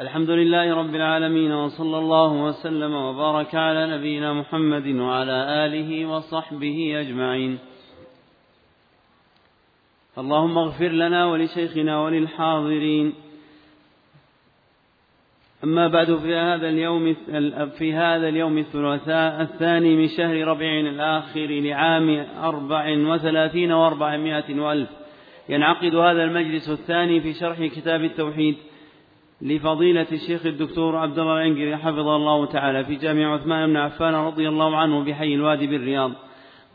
الحمد لله رب العالمين وصلى الله وسلم وبارك على نبينا محمد وعلى آله وصحبه أجمعين. اللهم اغفر لنا ولشيخنا وللحاضرين. أما بعد في هذا اليوم في هذا اليوم الثلاثاء الثاني من شهر ربيع الآخر لعام أربع وثلاثين وأربعمائة وألف ينعقد هذا المجلس الثاني في شرح كتاب التوحيد. لفضيلة الشيخ الدكتور عبد الله العنقري حفظه الله تعالى في جامع عثمان بن عفان رضي الله عنه بحي الوادي بالرياض.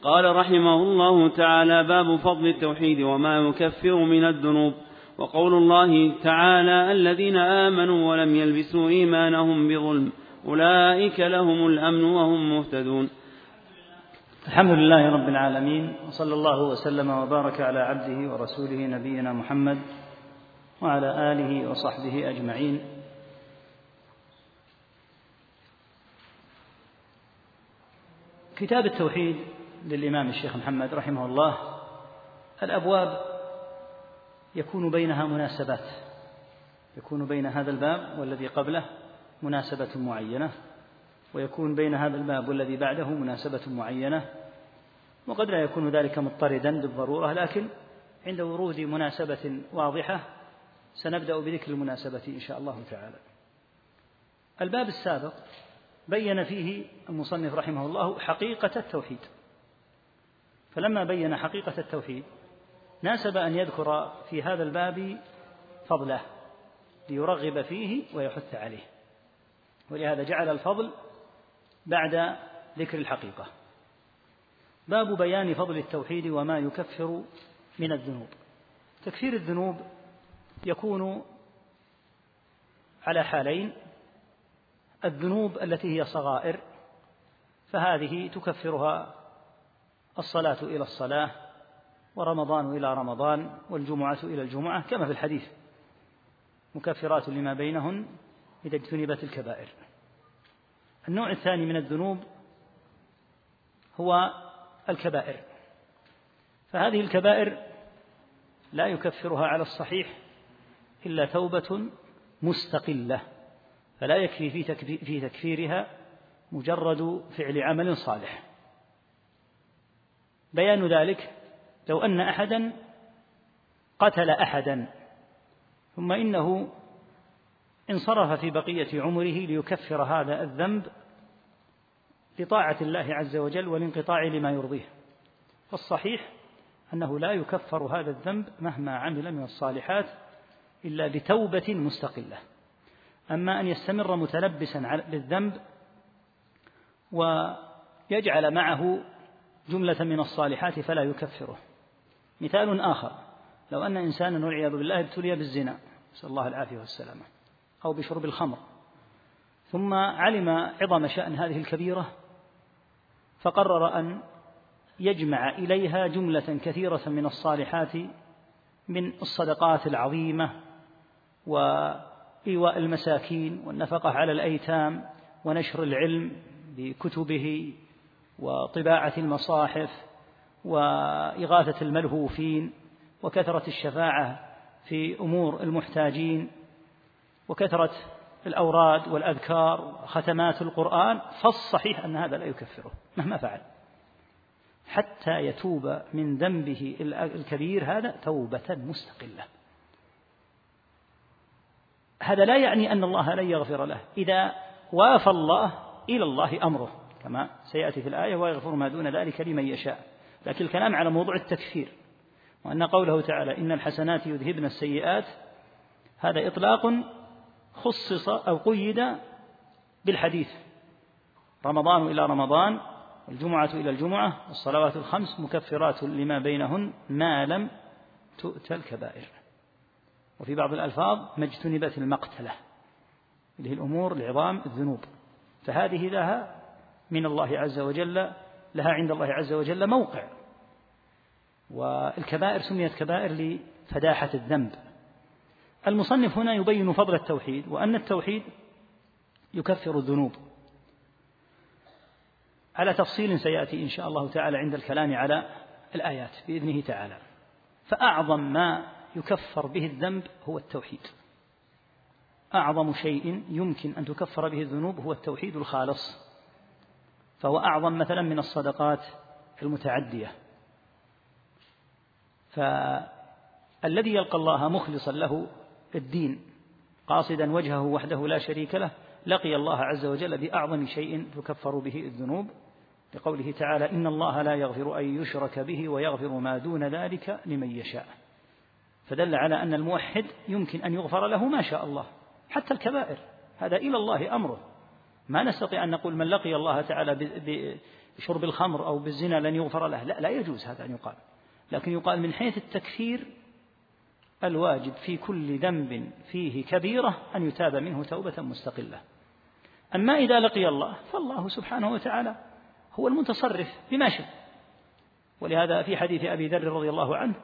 قال رحمه الله تعالى باب فضل التوحيد وما يكفر من الذنوب. وقول الله تعالى الذين آمنوا ولم يلبسوا إيمانهم بظلم أولئك لهم الأمن وهم مهتدون. الحمد لله رب العالمين وصلى الله وسلم وبارك على عبده ورسوله نبينا محمد وعلى آله وصحبه أجمعين. كتاب التوحيد للإمام الشيخ محمد رحمه الله الأبواب يكون بينها مناسبات. يكون بين هذا الباب والذي قبله مناسبة معينة ويكون بين هذا الباب والذي بعده مناسبة معينة. وقد لا يكون ذلك مضطردا بالضرورة لكن عند ورود مناسبة واضحة سنبدأ بذكر المناسبة إن شاء الله تعالى. الباب السابق بين فيه المصنف رحمه الله حقيقة التوحيد. فلما بين حقيقة التوحيد ناسب أن يذكر في هذا الباب فضله ليرغب فيه ويحث عليه. ولهذا جعل الفضل بعد ذكر الحقيقة. باب بيان فضل التوحيد وما يكفر من الذنوب. تكفير الذنوب يكون على حالين الذنوب التي هي صغائر فهذه تكفرها الصلاة إلى الصلاة ورمضان إلى رمضان والجمعة إلى الجمعة كما في الحديث. مكفرات لما بينهن إذا اجتنبت الكبائر. النوع الثاني من الذنوب هو الكبائر. فهذه الكبائر لا يكفرها على الصحيح إلا توبة مستقلة فلا يكفي في تكفيرها مجرد فعل عمل صالح. بيان ذلك لو أن أحدا قتل أحدا ثم إنه انصرف في بقية عمره ليكفر هذا الذنب لطاعة الله عز وجل والانقطاع لما يرضيه. فالصحيح أنه لا يكفر هذا الذنب مهما عمل من الصالحات إلا بتوبة مستقلة. أما أن يستمر متلبسا بالذنب ويجعل معه جملة من الصالحات فلا يكفره. مثال آخر لو أن إنسانا والعياذ بالله ابتلي بالزنا نسأل الله العافية والسلامة أو بشرب الخمر ثم علم عظم شأن هذه الكبيرة فقرر أن يجمع إليها جملة كثيرة من الصالحات من الصدقات العظيمة وإيواء المساكين والنفقة على الأيتام ونشر العلم بكتبه وطباعة المصاحف وإغاثة الملهوفين وكثرة الشفاعة في أمور المحتاجين وكثرة الأوراد والأذكار وختمات القرآن فالصحيح أن هذا لا يكفره مهما فعل. حتى يتوب من ذنبه الكبير هذا توبة مستقلة. هذا لا يعني أن الله لن يغفر له. إذا وافى الله إلى الله أمره كما سيأتي في الآية ويغفر ما دون ذلك لمن يشاء. لكن الكلام على موضوع التكفير وأن قوله تعالى إن الحسنات يذهبن السيئات. هذا إطلاق خصص أو قيد بالحديث. رمضان إلى رمضان والجمعة إلى الجمعة والصلوات الخمس مكفرات لما بينهن ما لم تؤت الكبائر. وفي بعض الألفاظ ما اجتنبت المقتلة اللي هي الأمور العظام الذنوب. فهذه لها من الله عز وجل لها عند الله عز وجل موقع. والكبائر سميت كبائر لفداحة الذنب. المصنف هنا يبين فضل التوحيد وأن التوحيد يكفر الذنوب. على تفصيل سيأتي إن شاء الله تعالى عند الكلام على الآيات بإذنه تعالى. فأعظم ما يكفر به الذنب هو التوحيد. أعظم شيء يمكن أن تكفر به الذنوب هو التوحيد الخالص. فهو أعظم مثلا من الصدقات المتعدية. فالذي يلقى الله مخلصا له الدين قاصدا وجهه وحده لا شريك له لقي الله عز وجل بأعظم شيء تكفر به الذنوب لقوله تعالى إن الله لا يغفر أن يشرك به ويغفر ما دون ذلك لمن يشاء. فدل على أن الموحد يمكن أن يغفر له ما شاء الله حتى الكبائر. هذا إلى الله أمره. ما نستطيع أن نقول من لقي الله تعالى بشرب الخمر أو بالزنا لن يغفر له. لا لا يجوز هذا أن يقال. لكن يقال من حيث التكفير الواجب في كل ذنب فيه كبيرة أن يتاب منه توبة مستقلة. أما إذا لقي الله فالله سبحانه وتعالى هو المتصرف بما شاء. ولهذا في حديث أبي ذر رضي الله عنه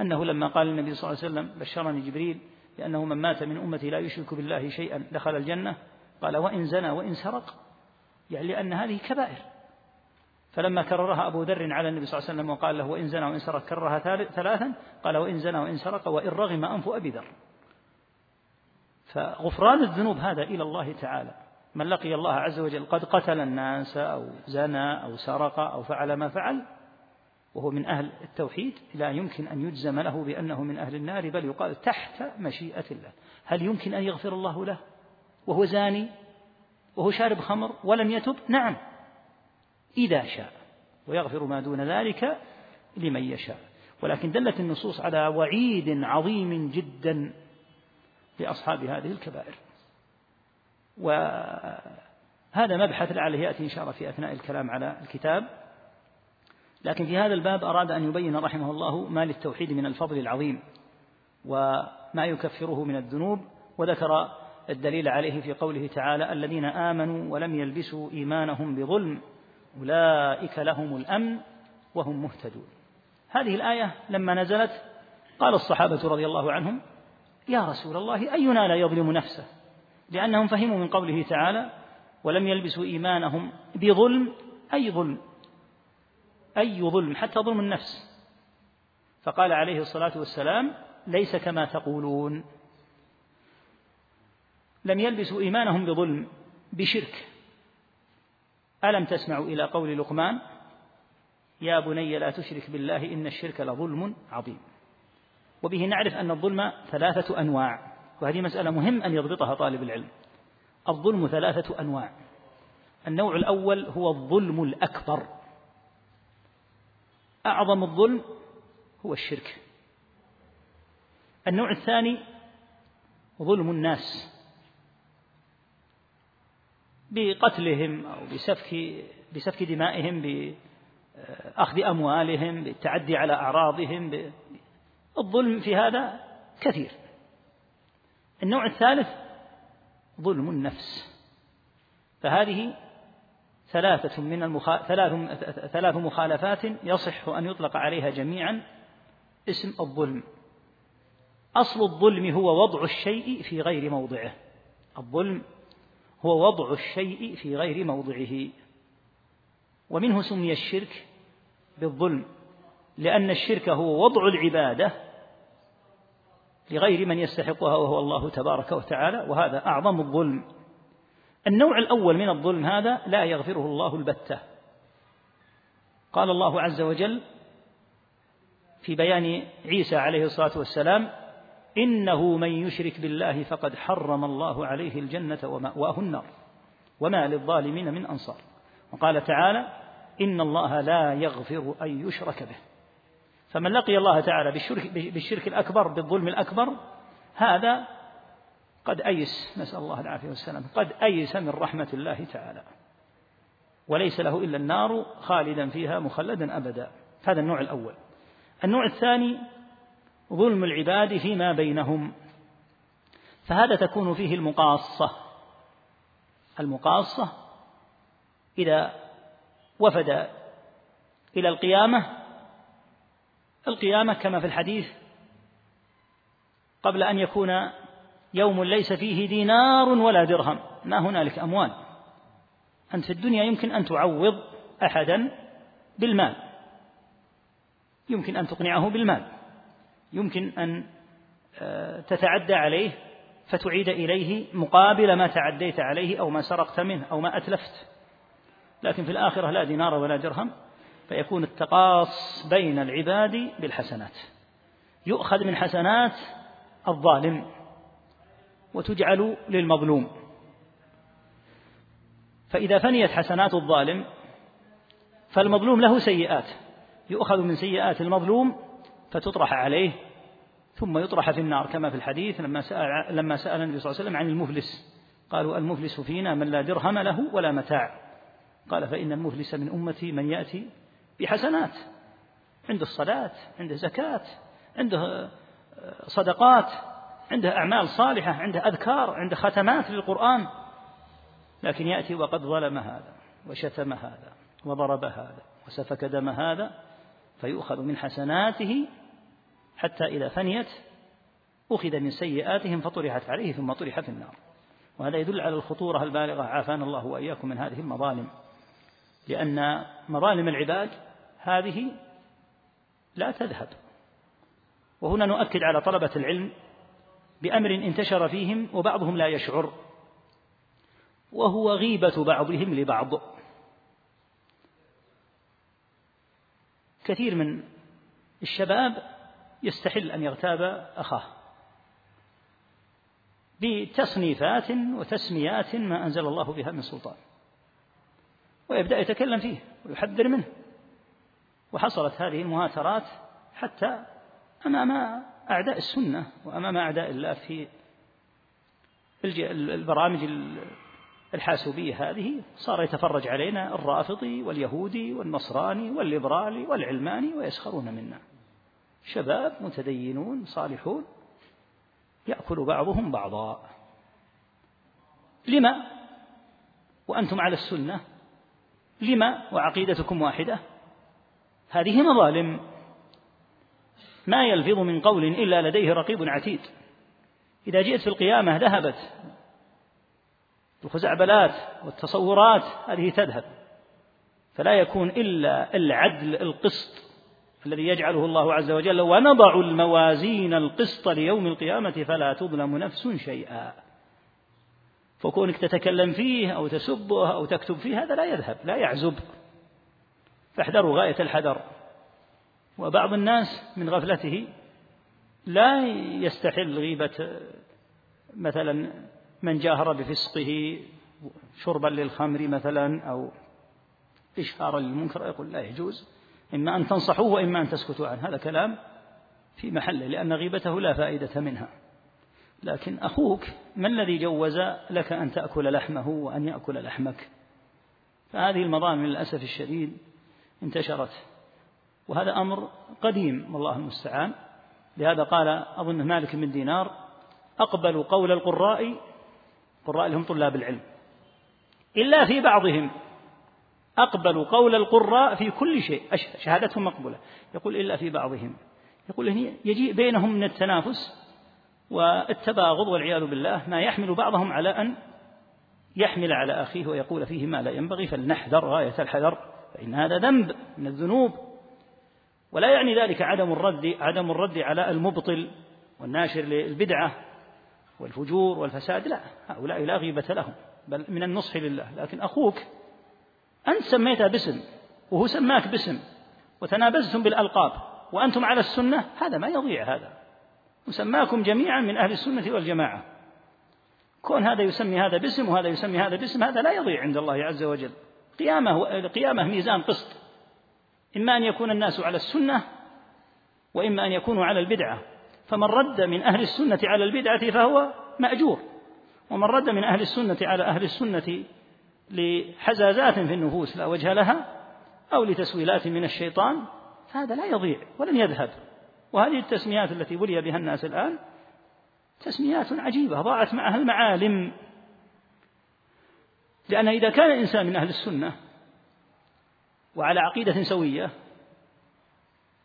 أنه لما قال النبي صلى الله عليه وسلم بشرني جبريل بأنه من مات من أمتي لا يشرك بالله شيئا دخل الجنة قال وإن زنى وإن سرق يعني لأن هذه كبائر. فلما كررها أبو ذر على النبي صلى الله عليه وسلم وقال له وإن زنى وإن سرق كررها ثلاثا قال وإن زنى وإن سرق وإن رغم أنف أبي ذر. فغفران الذنوب هذا إلى الله تعالى. من لقي الله عز وجل قد قتل الناس أو زنى أو سرق أو فعل ما فعل وهو من أهل التوحيد لا يمكن أن يجزم له بأنه من أهل النار بل يقال تحت مشيئة الله. هل يمكن أن يغفر الله له؟ وهو زاني؟ وهو شارب خمر؟ ولم يتب؟ نعم. إذا شاء. ويغفر ما دون ذلك لمن يشاء. ولكن دلت النصوص على وعيد عظيم جدا لأصحاب هذه الكبائر. وهذا مبحث لعله يأتي إن شاء الله في أثناء الكلام على الكتاب. لكن في هذا الباب أراد أن يبين رحمه الله ما للتوحيد من الفضل العظيم وما يكفره من الذنوب وذكر الدليل عليه في قوله تعالى الذين آمنوا ولم يلبسوا إيمانهم بظلم أولئك لهم الأمن وهم مهتدون. هذه الآية لما نزلت قال الصحابة رضي الله عنهم يا رسول الله أينا لا يظلم نفسه؟ لأنهم فهموا من قوله تعالى ولم يلبسوا إيمانهم بظلم أي ظلم؟ أي ظلم حتى ظلم النفس. فقال عليه الصلاة والسلام ليس كما تقولون. لم يلبسوا إيمانهم بظلم بشرك. ألم تسمعوا إلى قول لقمان يا بني لا تشرك بالله إن الشرك لظلم عظيم. وبه نعرف أن الظلم ثلاثة أنواع وهذه مسألة مهم أن يضبطها طالب العلم. الظلم ثلاثة أنواع. النوع الأول هو الظلم الأكبر. أعظم الظلم هو الشرك. النوع الثاني ظلم الناس بقتلهم أو بسفك بسفك دمائهم بأخذ أموالهم بالتعدي على أعراضهم الظلم في هذا كثير. النوع الثالث ظلم النفس. فهذه ثلاثة من المخ... ثلاث... ثلاث مخالفات يصح أن يطلق عليها جميعا اسم الظلم. أصل الظلم هو وضع الشيء في غير موضعه. الظلم هو وضع الشيء في غير موضعه. ومنه سمي الشرك بالظلم لأن الشرك هو وضع العبادة لغير من يستحقها وهو الله تبارك وتعالى وهذا أعظم الظلم. النوع الأول من الظلم هذا لا يغفره الله البتة. قال الله عز وجل في بيان عيسى عليه الصلاة والسلام إنه من يشرك بالله فقد حرم الله عليه الجنة ومأواه النار وما للظالمين من أنصار. وقال تعالى إن الله لا يغفر أن يشرك به. فمن لقي الله تعالى بالشرك, بالشرك الأكبر بالظلم الأكبر هذا قد أيس نسأل الله العافية والسلام قد أيس من رحمة الله تعالى. وليس له إلا النار خالدا فيها مخلدا أبدا. هذا النوع الأول. النوع الثاني ظلم العباد فيما بينهم. فهذا تكون فيه المقاصة. المقاصة إذا وفد إلى القيامة القيامة كما في الحديث قبل أن يكون يوم ليس فيه دينار ولا درهم. ما هنالك أموال. أنت في الدنيا يمكن أن تعوض أحدا بالمال. يمكن أن تقنعه بالمال. يمكن أن آه، تتعدى عليه فتعيد إليه مقابل ما تعديت عليه أو ما سرقت منه أو ما أتلفت. لكن في الآخرة لا دينار ولا درهم. فيكون التقاص بين العباد بالحسنات. يؤخذ من حسنات الظالم. وتجعل للمظلوم. فإذا فنيت حسنات الظالم فالمظلوم له سيئات. يؤخذ من سيئات المظلوم فتطرح عليه ثم يطرح في النار كما في الحديث لما سأل لما سأل النبي صلى الله عليه وسلم عن المفلس. قالوا المفلس فينا من لا درهم له ولا متاع. قال فإن المفلس من أمتي من يأتي بحسنات. عنده الصلاة عنده زكاة عنده صدقات. عنده أعمال صالحة عنده أذكار عنده ختمات للقرآن. لكن يأتي وقد ظلم هذا وشتم هذا وضرب هذا وسفك دم هذا فيؤخذ من حسناته حتى إذا فنيت أخذ من سيئاتهم فطرحت عليه ثم طرح في النار. وهذا يدل على الخطورة البالغة. عافانا الله وإياكم من هذه المظالم. لأن مظالم العباد هذه لا تذهب. وهنا نؤكد على طلبة العلم بأمر انتشر فيهم وبعضهم لا يشعر. وهو غيبة بعضهم لبعض. كثير من الشباب يستحل أن يغتاب أخاه بتصنيفات وتسميات ما أنزل الله بها من سلطان. ويبدأ يتكلم فيه ويحذر منه. وحصلت هذه المهاترات حتى أمام أعداء السنة وأمام أعداء الله في البرامج الحاسوبية هذه صار يتفرج علينا الرافضي واليهودي والنصراني والليبرالي والعلماني ويسخرون منا. شباب متدينون صالحون يأكل بعضهم بعضا. لما؟ وأنتم على السنة. لما؟ وعقيدتكم واحدة. هذه مظالم. ما يلفظ من قول إلا لديه رقيب عتيد. إذا جئت في القيامة ذهبت. الخزعبلات والتصورات هذه تذهب. فلا يكون إلا العدل القسط الذي يجعله الله عز وجل ونضع الموازين القسط ليوم القيامة فلا تظلم نفس شيئا. فكونك تتكلم فيه أو تسبه أو تكتب فيه هذا لا يذهب لا يعزب. فاحذروا غاية الحذر. وبعض الناس من غفلته لا يستحل غيبة مثلا من جاهر بفسقه شربا للخمر مثلا أو إشهارا للمنكر يقول لا يجوز إما أن تنصحوه وإما أن تسكتوا عنه هذا كلام في محله لأن غيبته لا فائدة منها. لكن أخوك ما الذي جوز لك أن تأكل لحمه وأن يأكل لحمك؟ فهذه المظالم للأسف الشديد انتشرت. وهذا أمر قديم والله المستعان. لهذا قال أظن مالك بن دينار أقبلوا قول القراء قراء لهم طلاب العلم. إلا في بعضهم أقبلوا قول القراء في كل شيء شهادتهم مقبولة. يقول إلا في بعضهم. يقول يجيء بينهم من التنافس والتباغض والعياذ بالله ما يحمل بعضهم على أن يحمل على أخيه ويقول فيه ما لا ينبغي فلنحذر غاية الحذر فإن هذا ذنب من الذنوب. ولا يعني ذلك عدم الرد عدم الرد على المبطل والناشر للبدعة والفجور والفساد لا هؤلاء لا غيبة لهم بل من النصح لله. لكن أخوك أنت سميته باسم وهو سماك باسم وتنابزتم بالألقاب وأنتم على السنة هذا ما يضيع هذا. وسماكم جميعا من أهل السنة والجماعة. كون هذا يسمي هذا باسم وهذا يسمي هذا باسم هذا لا يضيع عند الله عز وجل. قيامة قيامة ميزان قسط. إما أن يكون الناس على السنة وإما أن يكونوا على البدعة. فمن رد من أهل السنة على البدعة فهو مأجور. ومن رد من أهل السنة على أهل السنة لحزازات في النفوس لا وجه لها أو لتسويلات من الشيطان فهذا لا يضيع ولن يذهب. وهذه التسميات التي بلي بها الناس الآن تسميات عجيبة ضاعت معها المعالم. لأن إذا كان الإنسان من أهل السنة وعلى عقيدة سوية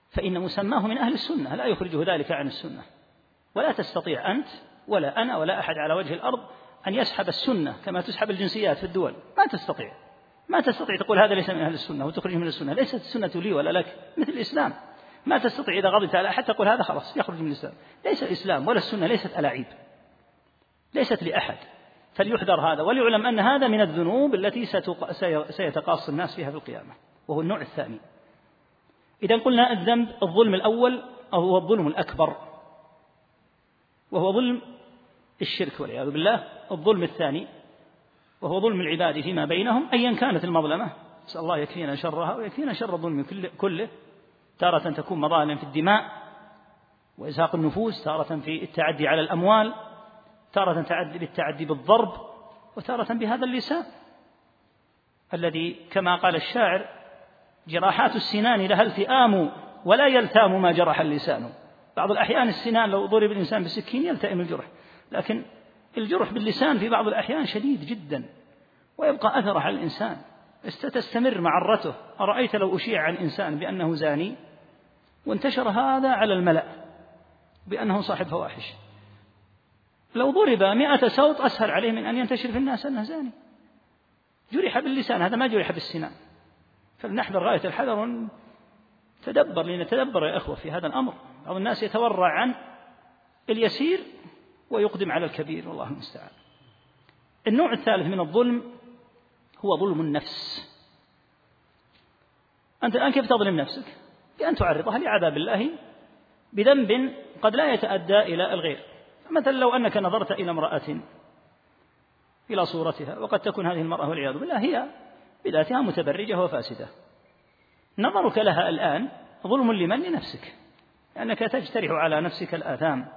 فإن مسماه من أهل السنة لا يخرجه ذلك عن السنة. ولا تستطيع أنت ولا أنا ولا أحد على وجه الأرض أن يسحب السنة كما تسحب الجنسيات في الدول. ما تستطيع. ما تستطيع تقول هذا ليس من أهل السنة وتخرجه من السنة. ليست السنة لي ولا لك مثل الإسلام. ما تستطيع إذا غضبت على أحد تقول هذا خلاص يخرج من الإسلام. ليس الإسلام ولا السنة ليست ألاعيب. ليست لأحد. فليحذر هذا وليعلم أن هذا من الذنوب التي سيتقاص الناس فيها في القيامة. وهو النوع الثاني. إذا قلنا الذنب الظلم الأول أو هو الظلم الأكبر. وهو ظلم الشرك والعياذ بالله. الظلم الثاني وهو ظلم العباد فيما بينهم أيا كانت المظلمة. نسأل الله يكفينا شرها ويكفينا شر الظلم كله تارة تكون مظالم في الدماء وإزهاق النفوس تارة في التعدي على الأموال تارة تعدي بالتعدي بالضرب وتارة بهذا اللسان. الذي كما قال الشاعر جراحات السنان لها التئام ولا يلتام ما جرح اللسان. بعض الأحيان السنان لو ضرب الإنسان بسكين يلتئم الجرح لكن الجرح باللسان في بعض الأحيان شديد جدا ويبقى أثره على الإنسان. تستمر معرته أرأيت لو أشيع عن إنسان بأنه زاني؟ وانتشر هذا على الملأ بأنه صاحب فواحش. لو ضرب مئة صوت أسهل عليه من أن ينتشر في الناس أنه زاني. جرح باللسان هذا ما جرح بالسنان. فلنحذر غاية الحذر تدبر لنتدبر يا أخوة في هذا الأمر. بعض الناس يتورع عن اليسير ويقدم على الكبير والله المستعان. النوع الثالث من الظلم هو ظلم النفس. أنت الآن كيف تظلم نفسك؟ بأن تعرضها لعذاب الله بذنب قد لا يتأدى إلى الغير. مثلا لو أنك نظرت إلى امرأة إلى صورتها وقد تكون هذه المرأة والعياذ بالله هي بذاتها متبرجة وفاسدة. نظرك لها الآن ظلم لمن؟ لنفسك. لأنك تجترح على نفسك الآثام.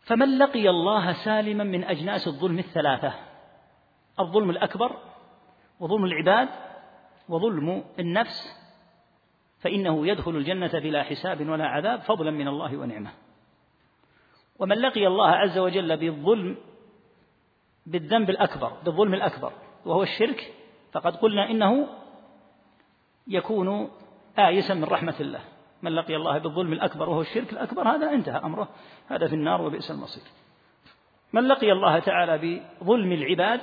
فمن لقي الله سالما من أجناس الظلم الثلاثة؟ الظلم الأكبر وظلم العباد وظلم النفس. فإنه يدخل الجنة بلا حساب ولا عذاب فضلا من الله ونعمة. ومن لقي الله عز وجل بالظلم بالذنب الأكبر بالظلم الأكبر وهو الشرك فقد قلنا إنه يكون آيسا من رحمة الله. من لقي الله بالظلم الأكبر وهو الشرك الأكبر هذا انتهى أمره. هذا في النار وبئس المصير. من لقي الله تعالى بظلم العباد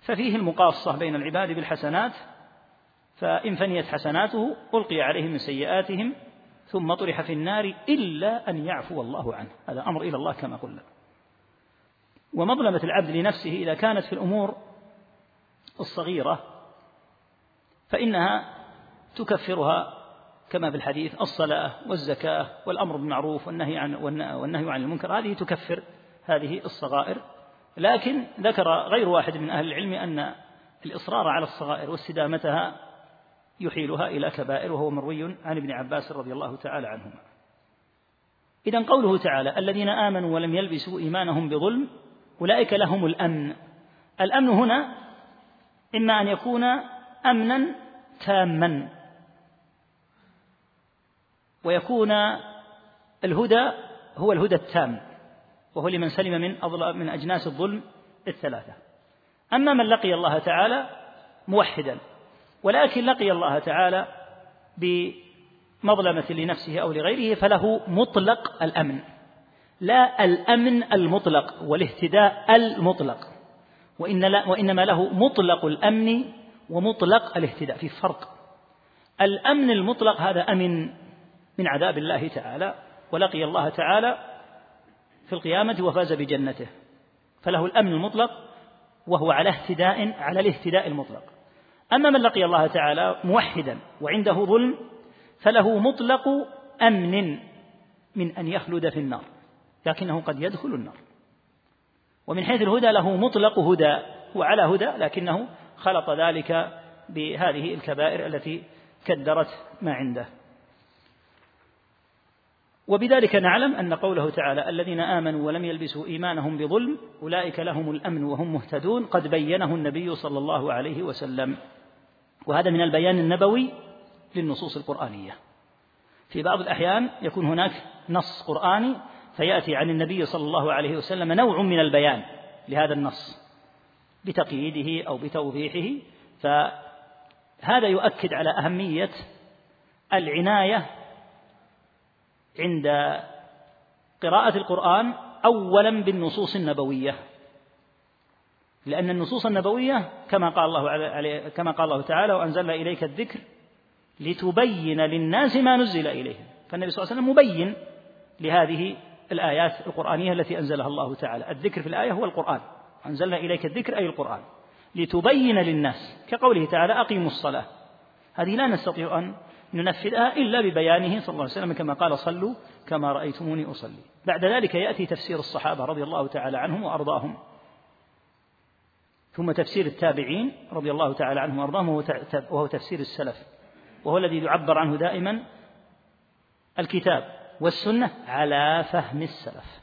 ففيه المقاصة بين العباد بالحسنات فإن فنيت حسناته ألقي عليهم من سيئاتهم ثم طرح في النار إلا أن يعفو الله عنه. هذا أمر إلى الله كما قلنا. ومظلمة العبد لنفسه إذا كانت في الأمور الصغيرة فإنها تكفرها كما في الحديث الصلاة والزكاة والأمر بالمعروف والنهي عن والنهي عن المنكر هذه تكفر هذه الصغائر. لكن ذكر غير واحد من أهل العلم أن الإصرار على الصغائر واستدامتها يحيلها إلى كبائر وهو مروي عن ابن عباس رضي الله تعالى عنهما. إذا قوله تعالى الذين آمنوا ولم يلبسوا إيمانهم بظلم أولئك لهم الأمن. الأمن هنا إما أن يكون أمنا تاما. ويكون الهدى هو الهدى التام وهو لمن سلم من من أجناس الظلم الثلاثة. أما من لقي الله تعالى موحدا ولكن لقي الله تعالى بمظلمة لنفسه أو لغيره فله مطلق الأمن. لا الأمن المطلق والاهتداء المطلق. وإن لا وإنما له مطلق الأمن ومطلق الاهتداء. في فرق. الأمن المطلق هذا أمن من عذاب الله تعالى ولقي الله تعالى في القيامة وفاز بجنته. فله الأمن المطلق وهو على اهتداء على الاهتداء المطلق. أما من لقي الله تعالى موحدا وعنده ظلم فله مطلق أمن من أن يخلد في النار لكنه قد يدخل النار. ومن حيث الهدى له مطلق هدى وعلى هدى لكنه خلط ذلك بهذه الكبائر التي كدرت ما عنده. وبذلك نعلم أن قوله تعالى الذين آمنوا ولم يلبسوا إيمانهم بظلم أولئك لهم الأمن وهم مهتدون قد بينه النبي صلى الله عليه وسلم. وهذا من البيان النبوي للنصوص القرآنية. في بعض الأحيان يكون هناك نص قرآني فيأتي عن النبي صلى الله عليه وسلم نوع من البيان لهذا النص بتقييده أو بتوضيحه فهذا يؤكد على أهمية العناية عند قراءة القرآن أولا بالنصوص النبوية. لأن النصوص النبوية كما قال الله كما قال الله تعالى وأنزلنا إليك الذكر لتبين للناس ما نزل إليهم. فالنبي صلى الله عليه وسلم مبين لهذه الآيات القرآنية التي أنزلها الله تعالى. الذكر في الآية هو القرآن. أنزلنا إليك الذكر أي القرآن. لتبين للناس كقوله تعالى أقيموا الصلاة. هذه لا نستطيع أن ننفذها إلا ببيانه صلى الله عليه وسلم كما قال صلوا كما رأيتموني أصلي. بعد ذلك يأتي تفسير الصحابة رضي الله تعالى عنهم وأرضاهم. ثم تفسير التابعين رضي الله تعالى عنهم وأرضاهم وهو تفسير السلف. وهو الذي يعبر عنه دائما الكتاب. والسنة على فهم السلف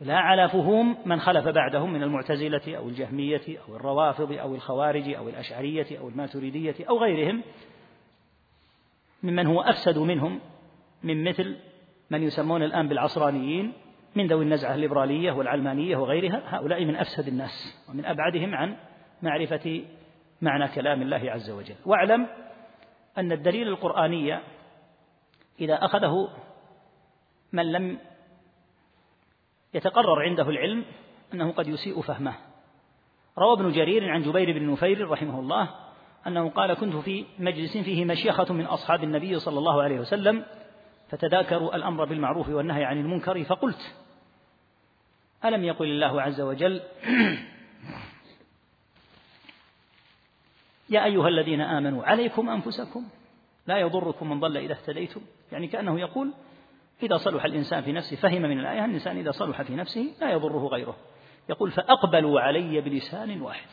لا على فهوم من خلف بعدهم من المعتزلة أو الجهمية أو الروافض أو الخوارج أو الأشعرية أو الماتريدية أو غيرهم ممن هو أفسد منهم من مثل من يسمون الآن بالعصرانيين من ذوي النزعة الليبرالية والعلمانية وغيرها هؤلاء من أفسد الناس ومن أبعدهم عن معرفة معنى كلام الله عز وجل. واعلم أن الدليل القرآني إذا أخذه من لم يتقرر عنده العلم أنه قد يسيء فهمه. روى ابن جرير عن جبير بن نفير رحمه الله أنه قال كنت في مجلس فيه مشيخة من أصحاب النبي صلى الله عليه وسلم فتذاكروا الأمر بالمعروف والنهي عن المنكر فقلت ألم يقل الله عز وجل يا أيها الذين آمنوا عليكم أنفسكم لا يضركم من ضل إذا اهتديتم. يعني كأنه يقول إذا صلح الإنسان في نفسه فهم من الآية الإنسان إذا صلح في نفسه لا يضره غيره. يقول فأقبلوا علي بلسان واحد.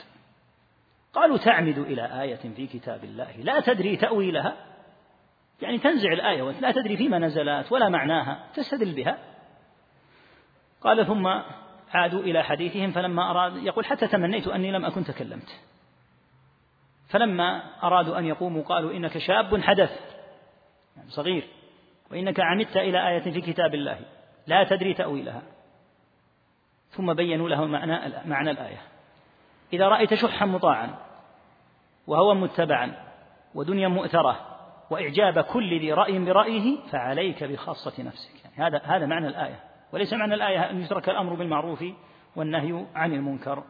قالوا تعمد إلى آية في كتاب الله لا تدري تأويلها. يعني تنزع الآية لا تدري فيما نزلت ولا معناها تستدل بها. قال ثم عادوا إلى حديثهم فلما أراد يقول حتى تمنيت أني لم أكن تكلمت. فلما أرادوا أن يقوموا قالوا إنك شاب حدث. يعني صغير. وإنك عمدت إلى آية في كتاب الله. لا تدري تأويلها. ثم بينوا له معنى معنى الآية. إذا رأيت شحا مطاعا وهوى متبعا ودنيا مؤثرة وإعجاب كل ذي رأي برأيه فعليك بخاصة نفسك. يعني هذا هذا معنى الآية. وليس معنى الآية أن يترك الأمر بالمعروف والنهي عن المنكر.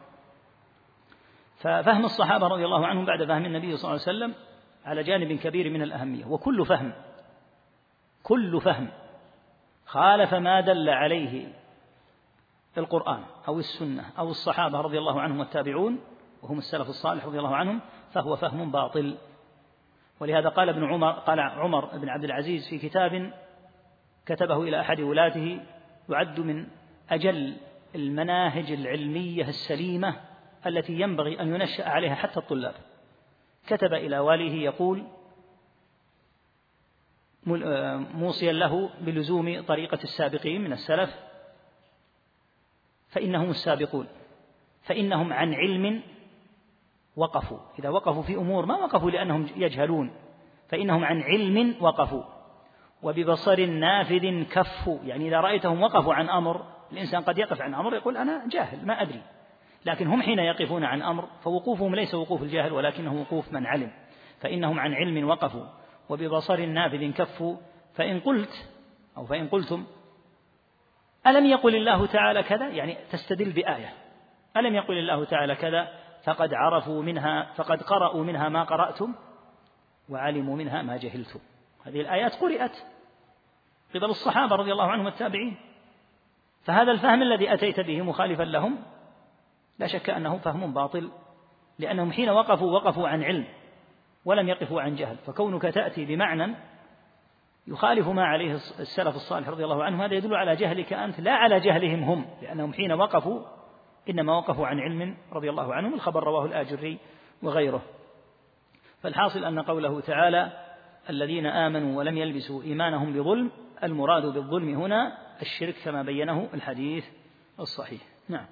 ففهم الصحابة رضي الله عنهم بعد فهم النبي صلى الله عليه وسلم على جانب كبير من الأهمية وكل فهم. كل فهم خالف ما دل عليه القرآن أو السنة أو الصحابة رضي الله عنهم والتابعون وهم السلف الصالح رضي الله عنهم فهو فهم باطل. ولهذا قال ابن عمر قال عمر بن عبد العزيز في كتاب كتبه إلى أحد ولاته يعد من أجل المناهج العلمية السليمة التي ينبغي أن ينشأ عليها حتى الطلاب. كتب إلى واليه يقول موصيا له بلزوم طريقة السابقين من السلف فإنهم السابقون فإنهم عن علم وقفوا. إذا وقفوا في أمور ما وقفوا لأنهم يجهلون فإنهم عن علم وقفوا. وببصر نافذ كفوا. يعني إذا رأيتهم وقفوا عن أمر الإنسان قد يقف عن أمر يقول أنا جاهل ما أدري. لكن هم حين يقفون عن أمر فوقوفهم ليس وقوف الجاهل ولكنه وقوف من علم. فإنهم عن علم وقفوا. وببصر نافذ كفوا فإن قلت أو فإن قلتم ألم يقل الله تعالى كذا؟ يعني تستدل بآية. ألم يقل الله تعالى كذا؟ فقد عرفوا منها فقد قرأوا منها ما قرأتم وعلموا منها ما جهلتم. هذه الآيات قرأت قبل الصحابة رضي الله عنهم التابعين. فهذا الفهم الذي أتيت به مخالفا لهم لا شك أنه فهم باطل لأنهم حين وقفوا وقفوا عن علم. ولم يقفوا عن جهل فكونك تأتي بمعنى يخالف ما عليه السلف الصالح رضي الله عنهم هذا يدل على جهلك أنت لا على جهلهم هم لأنهم حين وقفوا إنما وقفوا عن علم رضي الله عنهم الخبر رواه الآجري وغيره. فالحاصل أن قوله تعالى الذين آمنوا ولم يلبسوا إيمانهم بظلم المراد بالظلم هنا الشرك كما بينه الحديث الصحيح. نعم.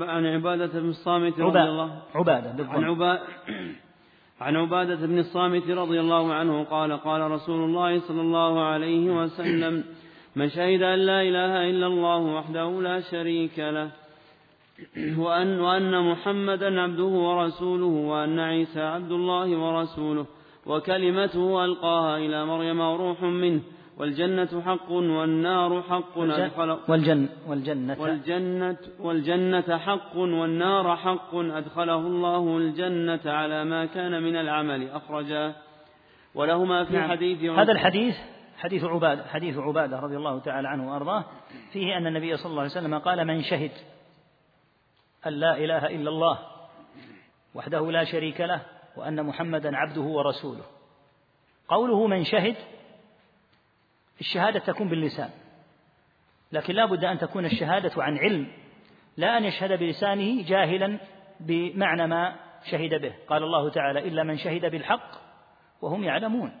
عن عبادة بن الصامت رضي الله عبادة عن عبادة عن عبادة بن الصامت رضي الله عنه قال قال رسول الله صلى الله عليه وسلم من شهد أن لا إله إلا الله وحده لا شريك له وأن, وأن محمدا عبده ورسوله وأن عيسى عبد الله ورسوله وكلمته ألقاها إلى مريم وروح منه والجنة حق والنار حق أدخل والجن والجنة. والجنة والجنة حق والنار حق أدخله الله الجنة على ما كان من العمل. أخرجاه ولهما في نعم. حديث هذا الحديث حديث عبادة حديث عبادة رضي الله تعالى عنه وأرضاه. فيه أن النبي صلى الله عليه وسلم قال من شهد أن لا إله إلا الله وحده لا شريك له وأن محمدا عبده ورسوله. قوله من شهد الشهادة تكون باللسان. لكن لا بد أن تكون الشهادة عن علم لا أن يشهد بلسانه جاهلا بمعنى ما شهد به. قال الله تعالى إلا من شهد بالحق وهم يعلمون.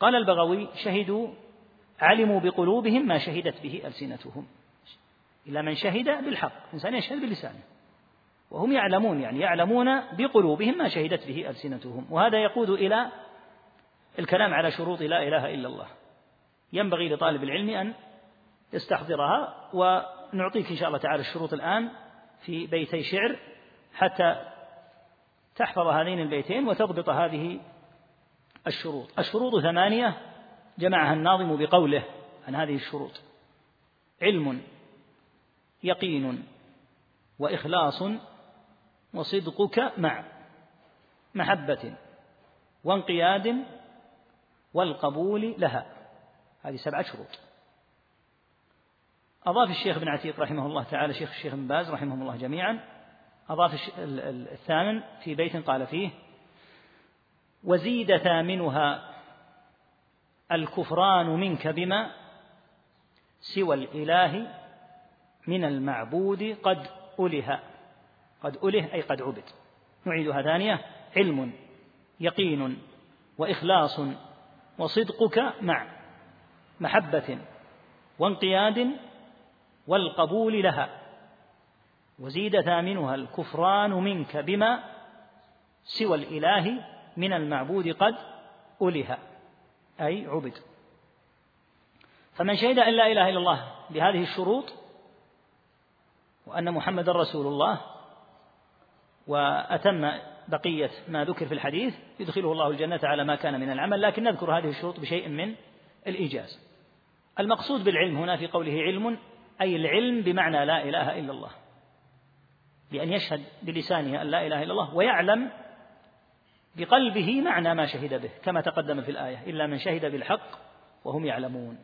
قال البغوي شهدوا علموا بقلوبهم ما شهدت به ألسنتهم. إلا من شهد بالحق إنسان يشهد بلسانه. وهم يعلمون يعني يعلمون بقلوبهم ما شهدت به ألسنتهم. وهذا يقود إلى الكلام على شروط لا إله إلا الله. ينبغي لطالب العلم أن يستحضرها ونعطيك إن شاء الله تعالى الشروط الآن في بيتي شعر حتى تحفظ هذين البيتين وتضبط هذه الشروط. الشروط ثمانية جمعها الناظم بقوله عن هذه الشروط علم يقين وإخلاص وصدقك مع محبة وانقياد والقبول لها. هذه سبعة شروط. أضاف الشيخ بن عتيق رحمه الله تعالى شيخ الشيخ بن باز رحمهم الله جميعا. أضاف الثامن في بيت قال فيه وزيد ثامنها الكفران منك بما سوى الإله من المعبود قد أله. قد أله أي قد عبد. نعيدها ثانية علم يقين وإخلاص وصدقك مع. محبة وانقياد والقبول لها وزيد ثامنها الكفران منك بما سوى الإله من المعبود قد أله أي عبد. فمن شهد أن لا إله إلا الله بهذه الشروط وأن محمد رسول الله وأتم بقية ما ذكر في الحديث يدخله الله الجنة على ما كان من العمل لكن نذكر هذه الشروط بشيء من الإيجاز. المقصود بالعلم هنا في قوله علم أي العلم بمعنى لا إله إلا الله. بأن يشهد بلسانه أن لا إله إلا الله ويعلم بقلبه معنى ما شهد به كما تقدم في الآية إلا من شهد بالحق وهم يعلمون.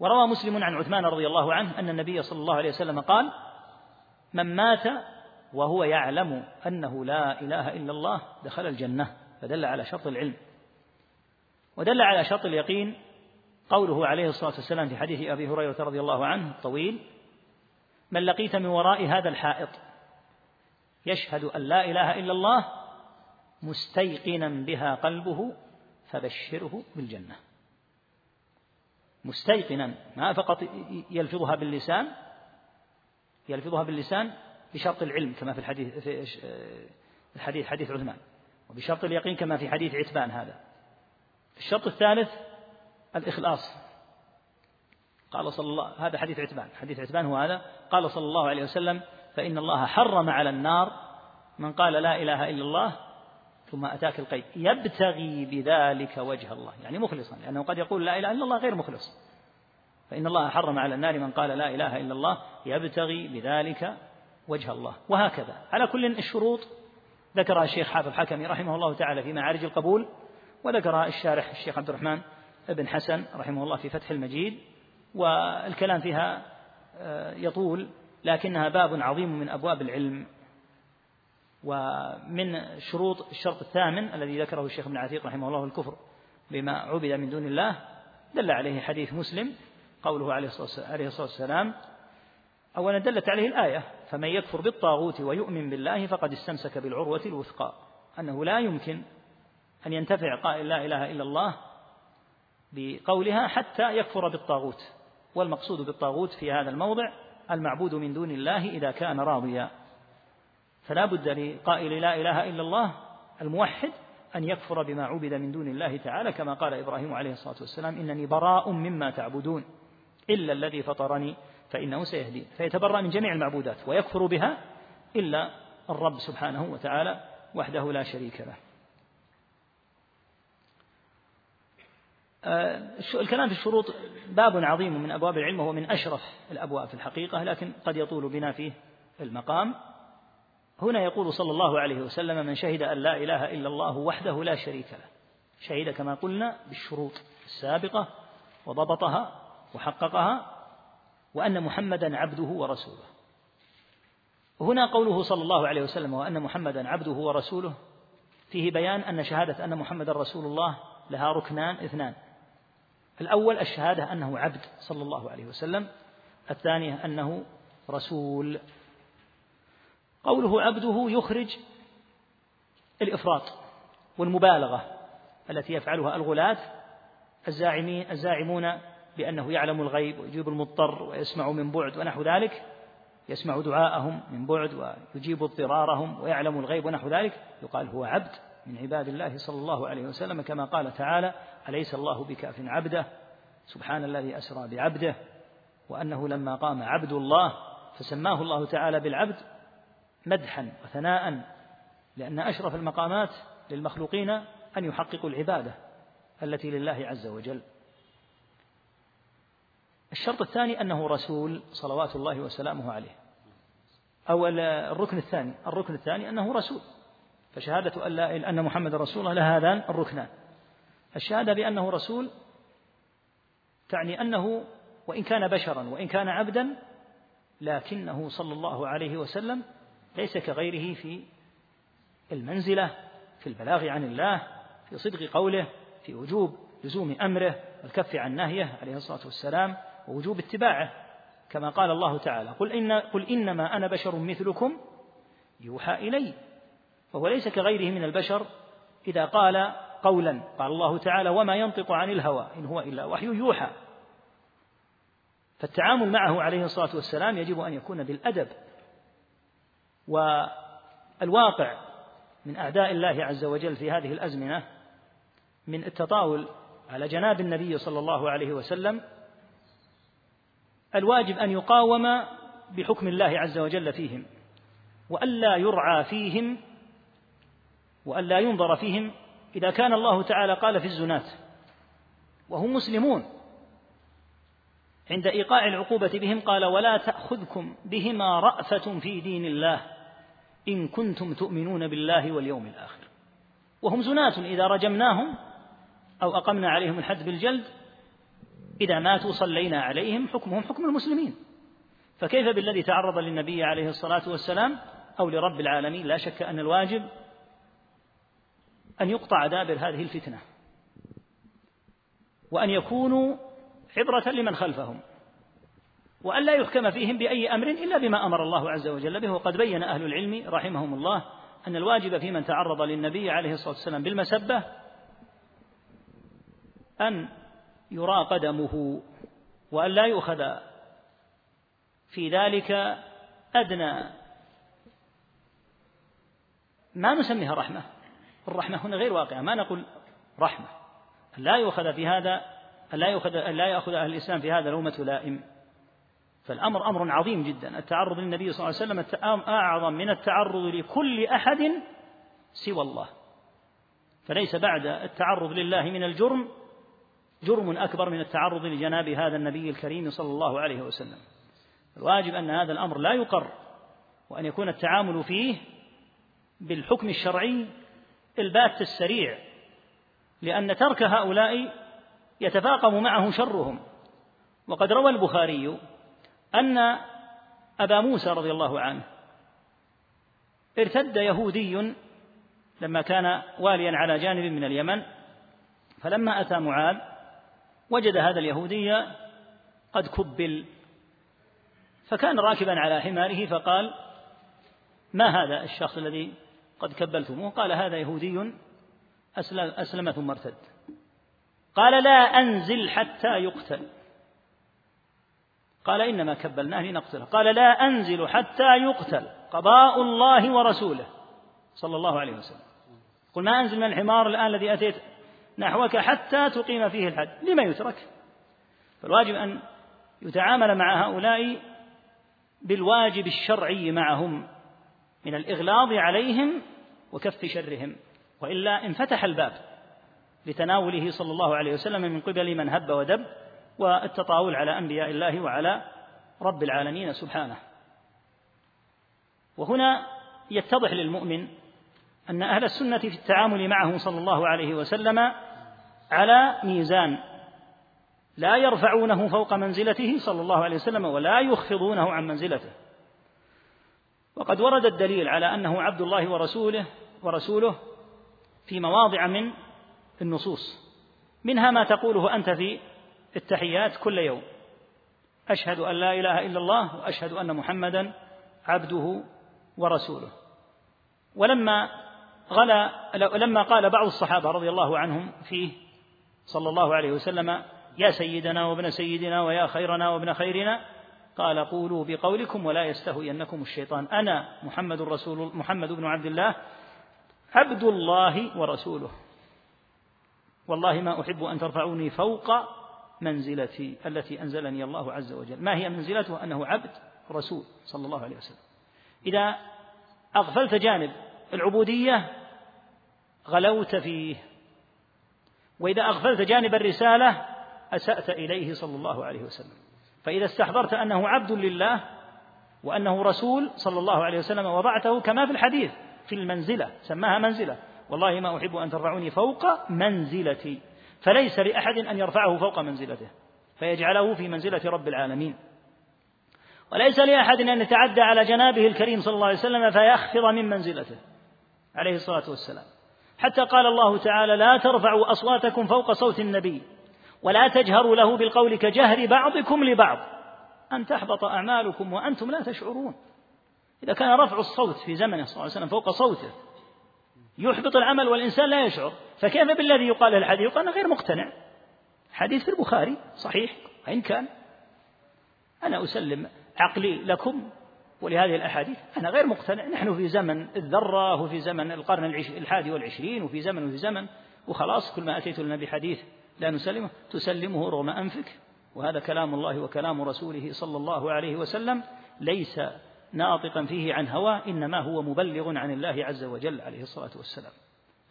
وروى مسلم عن عثمان رضي الله عنه أن النبي صلى الله عليه وسلم قال من مات وهو يعلم أنه لا إله إلا الله دخل الجنة. فدل على شرط العلم. ودل على شرط اليقين قوله عليه الصلاة والسلام في حديث أبي هريرة رضي الله عنه الطويل من لقيت من وراء هذا الحائط يشهد أن لا إله إلا الله مستيقنا بها قلبه فبشره بالجنة. مستيقنا ما فقط يلفظها باللسان يلفظها باللسان بشرط العلم كما في الحديث في الحديث حديث عثمان وبشرط اليقين كما في حديث عتبان هذا. الشرط الثالث الإخلاص. قال صلى الله هذا حديث عتبان. حديث عتبان هو هذا. قال صلى الله عليه وسلم فإن الله حرم على النار من قال لا إله إلا الله ثم أتاك القيد. يبتغي بذلك وجه الله. يعني مخلصا لأنه قد يقول لا إله إلا الله غير مخلص. فإن الله حرم على النار من قال لا إله إلا الله يبتغي بذلك وجه الله. وهكذا. على كل الشروط. ذكرها الشيخ حافظ حكمي رحمه الله تعالى في معارج القبول وذكرها الشارح الشيخ عبد الرحمن بن حسن رحمه الله في فتح المجيد والكلام فيها آه، يطول لكنها باب عظيم من أبواب العلم ومن شروط الشرط الثامن الذي ذكره الشيخ ابن عتيق رحمه الله الكفر بما عبد من دون الله دل عليه حديث مسلم قوله عليه الصلاة والسلام أولا دلت عليه الآية فمن يكفر بالطاغوت ويؤمن بالله فقد استمسك بالعروة الوثقى أنه لا يمكن أن ينتفع قائل لا إله إلا الله بقولها حتى يكفر بالطاغوت. والمقصود بالطاغوت في هذا الموضع المعبود من دون الله إذا كان راضيا. فلا بد لقائل لا إله إلا الله الموحد أن يكفر بما عبد من دون الله تعالى كما قال إبراهيم عليه الصلاة والسلام إنني براء مما تعبدون. إلا الذي فطرني فإنه سيهدين فيتبرأ من جميع المعبودات ويكفر بها إلا الرب سبحانه وتعالى وحده لا شريك له. الكلام في الشروط باب عظيم من أبواب العلم وهو من أشرف الأبواب في الحقيقة لكن قد يطول بنا فيه المقام. هنا يقول صلى الله عليه وسلم من شهد أن لا إله إلا الله وحده لا شريك له. شهد كما قلنا بالشروط السابقة وضبطها وحققها وأن محمدا عبده ورسوله. هنا قوله صلى الله عليه وسلم وأن محمدا عبده ورسوله فيه بيان أن شهادة أن محمدا رسول الله لها ركنان اثنان. الأول الشهادة أنه عبد صلى الله عليه وسلم الثانية أنه رسول. قوله عبده يخرج الإفراط والمبالغة التي يفعلها الغلاة الزاعمين الزاعمون بأنه يعلم الغيب ويجيب المضطر ويسمع من بعد ونحو ذلك يسمع دعاءهم من بعد ويجيب اضطرارهم ويعلم الغيب ونحو ذلك. يقال هو عبد من عباد الله صلى الله عليه وسلم كما قال تعالى أليس الله بكاف عبده؟ سبحان الذي أسرى بعبده. وأنه لما قام عبد الله فسماه الله تعالى بالعبد مدحا وثناء لأن أشرف المقامات للمخلوقين أن يحققوا العبادة التي لله عز وجل. الشرط الثاني أنه رسول صلوات الله وسلامه عليه. أو الركن الثاني. الركن الثاني أنه رسول. فشهادة أن لا محمد رسول الله لها هذان الركنان. الشهادة بأنه رسول تعني أنه وإن كان بشرا وإن كان عبدا لكنه صلى الله عليه وسلم ليس كغيره في المنزلة في البلاغ عن الله في صدق قوله في وجوب لزوم أمره والكف عن نهيه عليه الصلاة والسلام ووجوب اتباعه. كما قال الله تعالى قل, إن قل إنما أنا بشر مثلكم يوحى إلي. وهو ليس كغيره من البشر إذا قال قولا. قال الله تعالى وما ينطق عن الهوى إن هو إلا وحي يوحى. فالتعامل معه عليه الصلاة والسلام يجب أن يكون بالأدب. والواقع من أعداء الله عز وجل في هذه الأزمنة من التطاول على جناب النبي صلى الله عليه وسلم الواجب أن يقاوم بحكم الله عز وجل فيهم وألا يرعى فيهم وألا ينظر فيهم إذا كان الله تعالى قال في الزنات وهم مسلمون عند إيقاع العقوبة بهم قال ولا تأخذكم بهما رأفة في دين الله إن كنتم تؤمنون بالله واليوم الآخر. وهم زنات إذا رجمناهم أو أقمنا عليهم الحد بالجلد إذا ماتوا صلينا عليهم حكمهم حكم المسلمين. فكيف بالذي تعرض للنبي عليه الصلاة والسلام أو لرب العالمين؟ لا شك أن الواجب أن يقطع دابر هذه الفتنة وأن يكونوا عبرة لمن خلفهم وأن لا يحكم فيهم بأي أمر إلا بما أمر الله عز وجل به. وقد بين أهل العلم رحمهم الله أن الواجب في من تعرض للنبي عليه الصلاة والسلام بالمسبة أن يرى قدمه وأن لا يؤخذ في ذلك أدنى. ما نسميها رحمة؟ الرحمة هنا غير واقعة. ما نقول رحمة. لا يؤخذ في هذا لا يؤخذ لا يأخذ أهل الإسلام في هذا لومة لائم. فالأمر أمر عظيم جدا. التعرض للنبي صلى الله عليه وسلم أعظم من التعرض لكل أحد سوى الله. فليس بعد التعرض لله من الجرم جرم أكبر من التعرض لجناب هذا النبي الكريم صلى الله عليه وسلم. الواجب أن هذا الأمر لا يقر وأن يكون التعامل فيه بالحكم الشرعي البات السريع لأن ترك هؤلاء يتفاقم معه شرهم. وقد روى البخاري أن أبا موسى رضي الله عنه ارتد يهودي لما كان واليا على جانب من اليمن فلما أتى معاذ وجد هذا اليهودي قد كبل. فكان راكبا على حماره فقال ما هذا الشخص الذي قد كبلتموه. قال هذا يهودي أسلم, أسلم ثم ارتد. قال لا أنزل حتى يقتل. قال إنما كبلناه لنقتله. قال لا أنزل حتى يقتل. قضاء الله ورسوله. صلى الله عليه وسلم. قل ما أنزل من الحمار الآن الذي أتيت نحوك حتى تقيم فيه الحد. لما يترك؟ فالواجب أن يتعامل مع هؤلاء بالواجب الشرعي معهم. من الإغلاظ عليهم وكف شرهم. وإلا انفتح الباب لتناوله صلى الله عليه وسلم من قبل من هب ودب والتطاول على أنبياء الله وعلى رب العالمين سبحانه. وهنا يتضح للمؤمن أن أهل السنة في التعامل معه صلى الله عليه وسلم على ميزان. لا يرفعونه فوق منزلته صلى الله عليه وسلم ولا يخفضونه عن منزلته. وقد ورد الدليل على أنه عبد الله ورسوله ورسوله في مواضع من النصوص. منها ما تقوله أنت في التحيات كل يوم. أشهد أن لا إله إلا الله وأشهد أن محمدا عبده ورسوله. ولما غلا لما قال بعض الصحابة رضي الله عنهم فيه صلى الله عليه وسلم يا سيدنا وابن سيدنا ويا خيرنا وابن خيرنا قال قولوا بقولكم ولا يستهوينكم الشيطان. أنا محمد رسول محمد بن عبد الله عبد الله ورسوله. والله ما أحب أن ترفعوني فوق منزلتي التي أنزلني الله عز وجل. ما هي منزلته؟ أنه عبد رسول صلى الله عليه وسلم. إذا أغفلت جانب العبودية غلوت فيه. وإذا أغفلت جانب الرسالة أسأت إليه صلى الله عليه وسلم. فإذا استحضرت أنه عبد لله وأنه رسول صلى الله عليه وسلم وضعته كما في الحديث في المنزلة سماها منزلة. والله ما أحب أن ترفعوني فوق منزلتي. فليس لأحد أن يرفعه فوق منزلته فيجعله في منزلة رب العالمين. وليس لأحد أن يتعدى على جنابه الكريم صلى الله عليه وسلم فيخفض من منزلته عليه الصلاة والسلام. حتى قال الله تعالى لا ترفعوا أصواتكم فوق صوت النبي. ولا تجهروا له بالقول كجهر بعضكم لبعض. أن تحبط أعمالكم وأنتم لا تشعرون. إذا كان رفع الصوت في زمنه صلى الله عليه وسلم فوق صوته يحبط العمل والإنسان لا يشعر فكيف بالذي يقال الحديث؟ يقال غير مقتنع. حديث في البخاري صحيح وإن كان. أنا أسلم عقلي لكم ولهذه الأحاديث. أنا غير مقتنع. نحن في زمن الذرة وفي زمن القرن الحادي والعشرين وفي زمن وفي زمن. وخلاص كل ما أتيت لنا بحديث لا نسلمه تسلمه رغم أنفك. وهذا كلام الله وكلام رسوله صلى الله عليه وسلم ليس ناطقا فيه عن هوى إنما هو مبلغ عن الله عز وجل عليه الصلاة والسلام.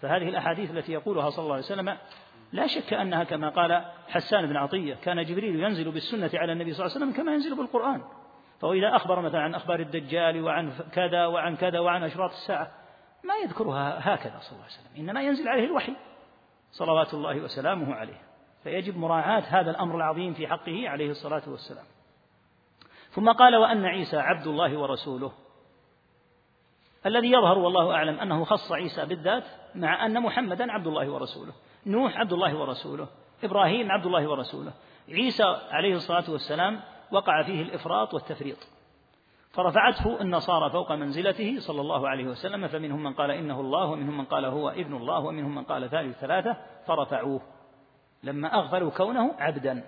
فهذه الأحاديث التي يقولها صلى الله عليه وسلم لا شك أنها كما قال حسان بن عطية كان جبريل ينزل بالسنة على النبي صلى الله عليه وسلم كما ينزل بالقرآن. فإذا أخبر مثلا عن أخبار الدجال وعن كذا وعن كذا وعن أشراط الساعة ما يذكرها هكذا صلى الله عليه وسلم إنما ينزل عليه الوحي. صلوات الله وسلامه عليه. فيجب مراعاة هذا الأمر العظيم في حقه عليه الصلاة والسلام. ثم قال وأن عيسى عبد الله ورسوله الذي يظهر والله أعلم أنه خص عيسى بالذات مع أن محمدا عبد الله ورسوله نوح عبد الله ورسوله إبراهيم عبد الله ورسوله. عيسى عليه الصلاة والسلام وقع فيه الإفراط والتفريط. فرفعته النصارى فوق منزلته صلى الله عليه وسلم فمنهم من قال إنه الله ومنهم من قال هو ابن الله ومنهم من قال ثالث ثلاثة فرفعوه. لما أغفلوا كونه عبدا.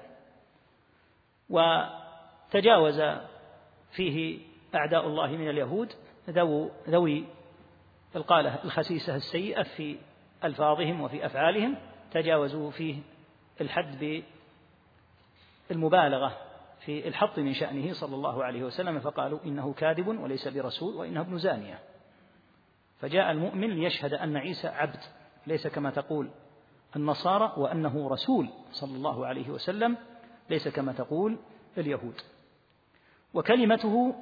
وتجاوز فيه أعداء الله من اليهود ذو ذوي القالة الخسيسة السيئة في ألفاظهم وفي أفعالهم تجاوزوا فيه الحد بالمبالغة. في الحط من شأنه صلى الله عليه وسلم فقالوا إنه كاذب وليس برسول وإنه ابن زانية. فجاء المؤمن ليشهد أن عيسى عبد ليس كما تقول النصارى وأنه رسول صلى الله عليه وسلم ليس كما تقول اليهود. وكلمته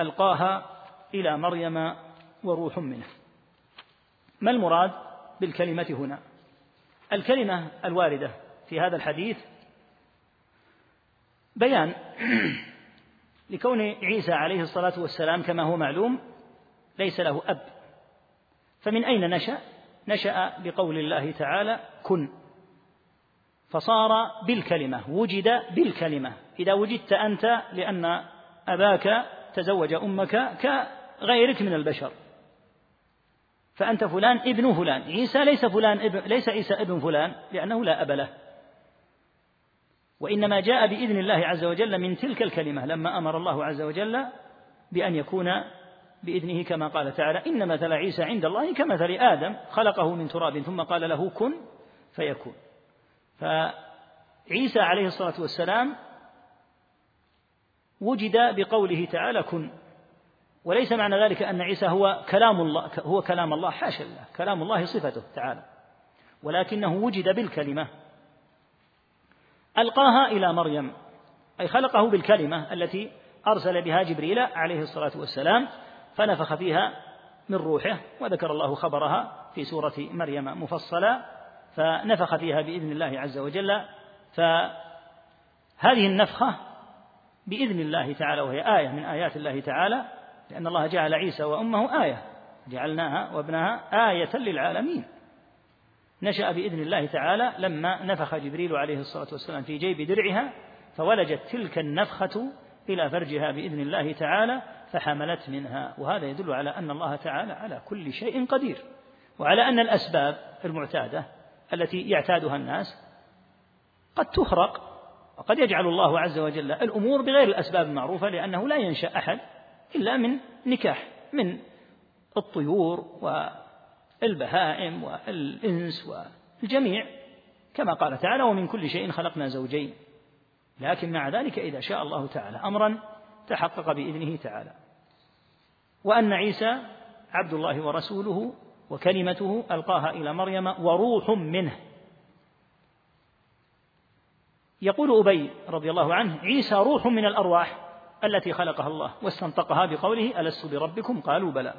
ألقاها إلى مريم وروح منه. ما المراد بالكلمة هنا؟ الكلمة الواردة في هذا الحديث بيان لكون عيسى عليه الصلاة والسلام كما هو معلوم ليس له أب. فمن أين نشأ؟ نشأ بقول الله تعالى كن فصار بالكلمة وجد بالكلمة. إذا وجدت أنت لأن أباك تزوج أمك كغيرك من البشر. فأنت فلان ابن فلان. عيسى ليس فلان ابن ليس عيسى ابن فلان لأنه لا أب له. وإنما جاء بإذن الله عز وجل من تلك الكلمة لما أمر الله عز وجل بأن يكون بإذنه كما قال تعالى إن مثل عيسى عند الله كمثل آدم خلقه من تراب ثم قال له كن فيكون. فعيسى عليه الصلاة والسلام وجد بقوله تعالى كن. وليس معنى ذلك أن عيسى هو كلام الله هو كلام الله حاشا الله كلام الله صفته تعالى. ولكنه وجد بالكلمة. ألقاها إلى مريم أي خلقه بالكلمة التي أرسل بها جبريل عليه الصلاة والسلام فنفخ فيها من روحه وذكر الله خبرها في سورة مريم مفصلا فنفخ فيها بإذن الله عز وجل هذه النفخة بإذن الله تعالى وهي آية من آيات الله تعالى لأن الله جعل عيسى وأمه آية جعلناها وابنها آية للعالمين. نشأ بإذن الله تعالى لما نفخ جبريل عليه الصلاة والسلام في جيب درعها فولجت تلك النفخة إلى فرجها بإذن الله تعالى فحملت منها. وهذا يدل على أن الله تعالى على كل شيء قدير. وعلى أن الأسباب المعتادة التي يعتادها الناس قد تخرق وقد يجعل الله عز وجل الأمور بغير الأسباب المعروفة لأنه لا ينشأ أحد إلا من نكاح من الطيور والبهائم والإنس والجميع. كما قال تعالى ومن كل شيء خلقنا زوجين. لكن مع ذلك إذا شاء الله تعالى أمرا تحقق بإذنه تعالى. وأن عيسى عبد الله ورسوله وكلمته ألقاها إلى مريم وروح منه. يقول أبي رضي الله عنه عيسى روح من الأرواح التي خلقها الله واستنطقها بقوله ألست بربكم؟ قالوا بلى.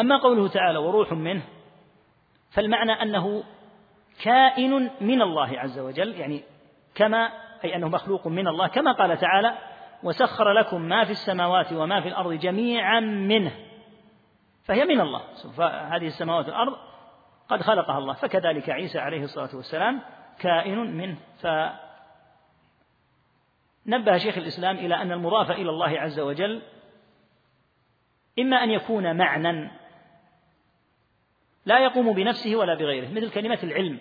أما قوله تعالى وروح منه فالمعنى أنه كائن من الله عز وجل يعني كما أي أنه مخلوق من الله كما قال تعالى وسخر لكم ما في السماوات وما في الأرض جميعا منه فهي من الله. فهذه السماوات والأرض قد خلقها الله فكذلك عيسى عليه الصلاة والسلام كائن منه. فنبه شيخ الإسلام إلى أن المضاف إلى الله عز وجل إما أن يكون معنى لا يقوم بنفسه ولا بغيره مثل كلمة العلم.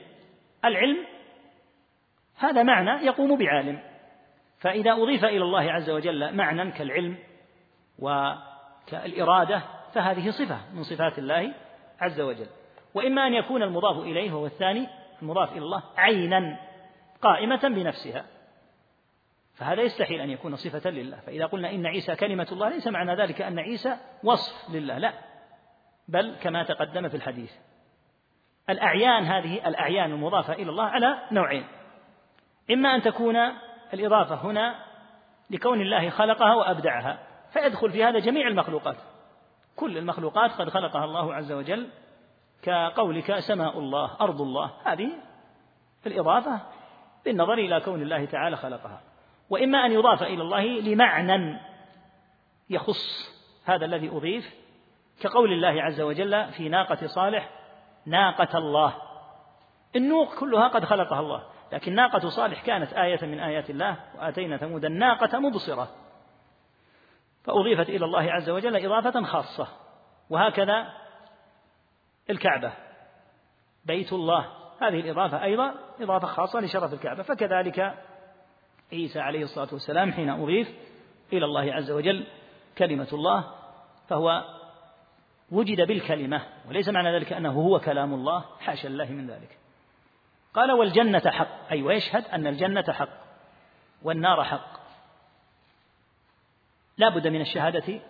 العلم هذا معنى يقوم بعالم. فإذا أضيف إلى الله عز وجل معنى كالعلم وكالإرادة فهذه صفة من صفات الله عز وجل. وإما أن يكون المضاف إليه وهو الثاني المضاف إلى الله عينا قائمة بنفسها. فهذا يستحيل أن يكون صفة لله. فإذا قلنا إن عيسى كلمة الله ليس معنى ذلك أن عيسى وصف لله لا. بل كما تقدم في الحديث. الأعيان هذه الأعيان المضافة إلى الله على نوعين. إما أن تكون الإضافة هنا لكون الله خلقها وأبدعها فيدخل في هذا جميع المخلوقات. كل المخلوقات قد خلقها الله عز وجل كقولك سماء الله أرض الله. هذه الإضافة بالنظر إلى كون الله تعالى خلقها. وإما أن يضاف إلى الله لمعنى يخص هذا الذي أضيف كقول الله عز وجل في ناقة صالح ناقة الله. النوق كلها قد خلقها الله لكن ناقة صالح كانت آية من آيات الله وآتينا ثمود الناقة مبصرة. فأضيفت إلى الله عز وجل إضافة خاصة وهكذا الكعبة بيت الله. هذه الإضافة أيضا إضافة خاصة لشرف الكعبة. فكذلك عيسى عليه الصلاة والسلام حين أضيف إلى الله عز وجل كلمة الله فهو وجد بالكلمة وليس معنى ذلك أنه هو كلام الله حاشا الله من ذلك. قال والجنة حق. أي ويشهد أن الجنة حق والنار حق. لا بد من الشهادة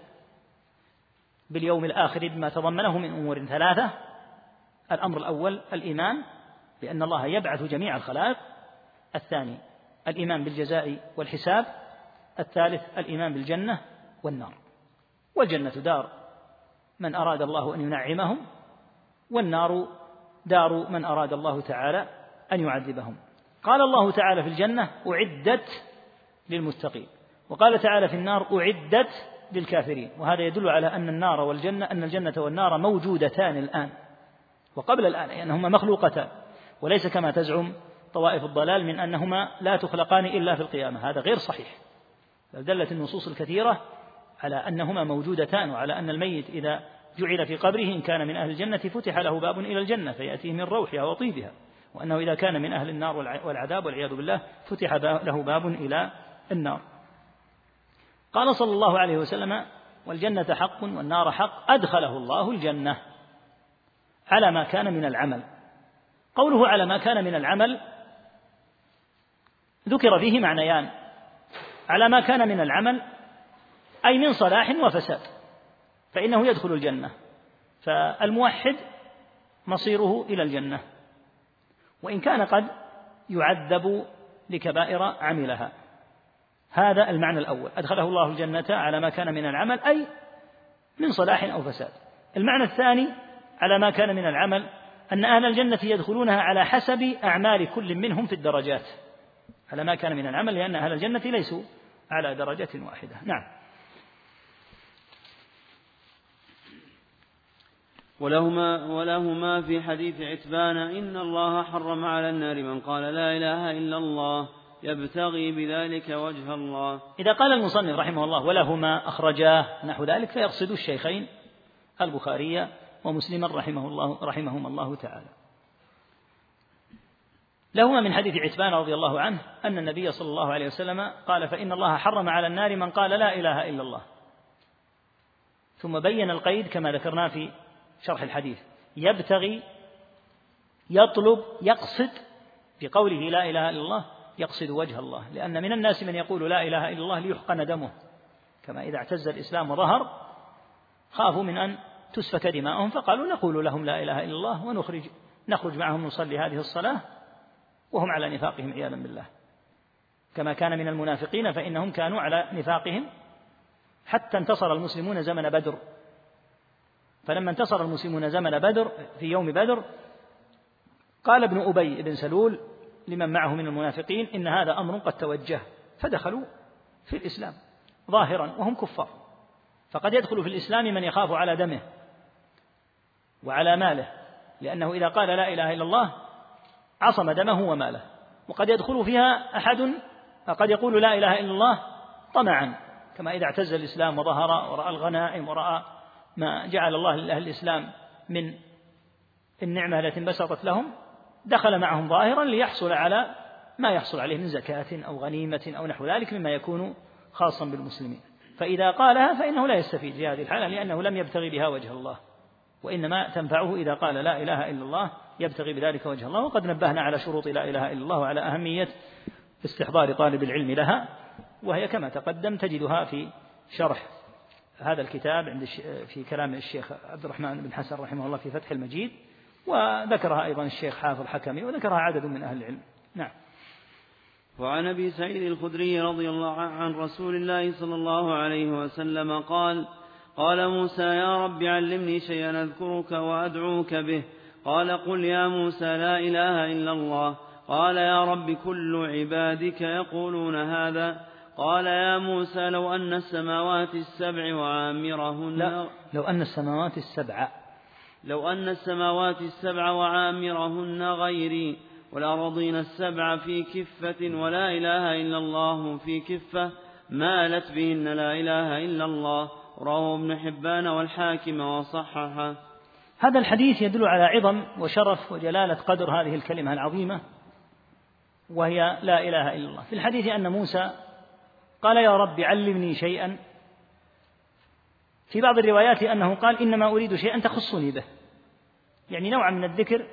باليوم الآخر بما تضمنه من أمور ثلاثة. الأمر الأول الإيمان بأن الله يبعث جميع الخلائق. الثاني الإيمان بالجزاء والحساب. الثالث الإيمان بالجنة والنار. والجنة دار. من أراد الله أن ينعمهم والنار دار من أراد الله تعالى أن يعذبهم. قال الله تعالى في الجنة أعدت للمتقين. وقال تعالى في النار أعدت للكافرين. وهذا يدل على أن النار والجنة أن الجنة والنار موجودتان الآن وقبل الآن أي أنهما مخلوقتان. وليس كما تزعم طوائف الضلال من أنهما لا تخلقان إلا في القيامة. هذا غير صحيح. بل دلت النصوص الكثيرة على أنهما موجودتان وعلى أن الميت إذا جعل في قبره إن كان من أهل الجنة فتح له باب إلى الجنة فيأتيه من روحها وطيبها. وأنه إذا كان من أهل النار والعذاب والعياذ بالله فتح له باب إلى النار. قال صلى الله عليه وسلم والجنة حق والنار حق أدخله الله الجنة. على ما كان من العمل. قوله على ما كان من العمل ذكر فيه معنيان. على ما كان من العمل أي من صلاح وفساد فإنه يدخل الجنة فالموحد مصيره إلى الجنة وإن كان قد يعذب لكبائر عملها. هذا المعنى الأول. أدخله الله الجنة على ما كان من العمل أي من صلاح أو فساد. المعنى الثاني على ما كان من العمل أن أهل الجنة يدخلونها على حسب أعمال كل منهم في الدرجات. على ما كان من العمل لأن أهل الجنة ليسوا على درجة واحدة. نعم. ولهما ولهما في حديث عتبان إن الله حرم على النار من قال لا إله إلا الله يبتغي بذلك وجه الله. إذا قال المصنف رحمه الله ولهما أخرجاه نحو ذلك فيقصد الشيخين البخاري ومسلما رحمه الله رحمهما الله تعالى. لهما من حديث عتبان رضي الله عنه أن النبي صلى الله عليه وسلم قال فإن الله حرم على النار من قال لا إله إلا الله. ثم بين القيد كما ذكرنا في شرح الحديث. يبتغي يطلب يقصد بقوله لا إله إلا الله يقصد وجه الله. لأن من الناس من يقول لا إله إلا الله ليحقن دمه. كما إذا اعتز الإسلام وظهر خافوا من أن تسفك دماؤهم فقالوا نقول لهم لا إله إلا الله ونخرج نخرج معهم نصلي هذه الصلاة وهم على نفاقهم عياذا بالله. كما كان من المنافقين فإنهم كانوا على نفاقهم حتى انتصر المسلمون زمن بدر. فلما انتصر المسلمون زمن بدر في يوم بدر قال ابن أبي بن سلول لمن معه من المنافقين إن هذا أمر قد توجه فدخلوا في الإسلام ظاهرا وهم كفار. فقد يدخل في الإسلام من يخاف على دمه وعلى ماله لأنه إذا قال لا إله إلا الله عصم دمه وماله. وقد يدخل فيها أحد قد يقول لا إله إلا الله طمعا كما إذا اعتز الإسلام وظهر ورأى الغنائم ورأى ما جعل الله لأهل الإسلام من النعمة التي انبسطت لهم دخل معهم ظاهرا ليحصل على ما يحصل عليه من زكاة أو غنيمة أو نحو ذلك مما يكون خاصا بالمسلمين. فإذا قالها فإنه لا يستفيد في هذه الحالة لأنه لم يبتغي بها وجه الله. وإنما تنفعه إذا قال لا إله إلا الله يبتغي بذلك وجه الله. وقد نبهنا على شروط لا إله إلا الله وعلى أهمية استحضار طالب العلم لها وهي كما تقدم تجدها في شرح هذا الكتاب عند في كلام الشيخ عبد الرحمن بن حسن رحمه الله في فتح المجيد وذكرها أيضا الشيخ حافظ الحكمي وذكرها عدد من أهل العلم. نعم. وعن أبي سعيد الخدري رضي الله عنه عن رسول الله صلى الله عليه وسلم قال قال موسى يا رب علمني شيئا أذكرك وأدعوك به. قال قل يا موسى لا إله إلا الله. قال يا رب كل عبادك يقولون هذا. قال يا موسى لو أن السماوات السبع وعامرهن لا لو أن السماوات السبع. لو أن السماوات السبع وعامرهن غيري والأرضين السبع في كفة ولا إله إلا الله في كفة مالت بهن لا إله إلا الله رواه ابن حبان والحاكم وصححه. هذا الحديث يدل على عظم وشرف وجلالة قدر هذه الكلمة العظيمة وهي لا إله إلا الله. في الحديث أن موسى قال يا رب علمني شيئا. في بعض الروايات أنه قال إنما أريد شيئا تخصني به. يعني نوعا من الذكر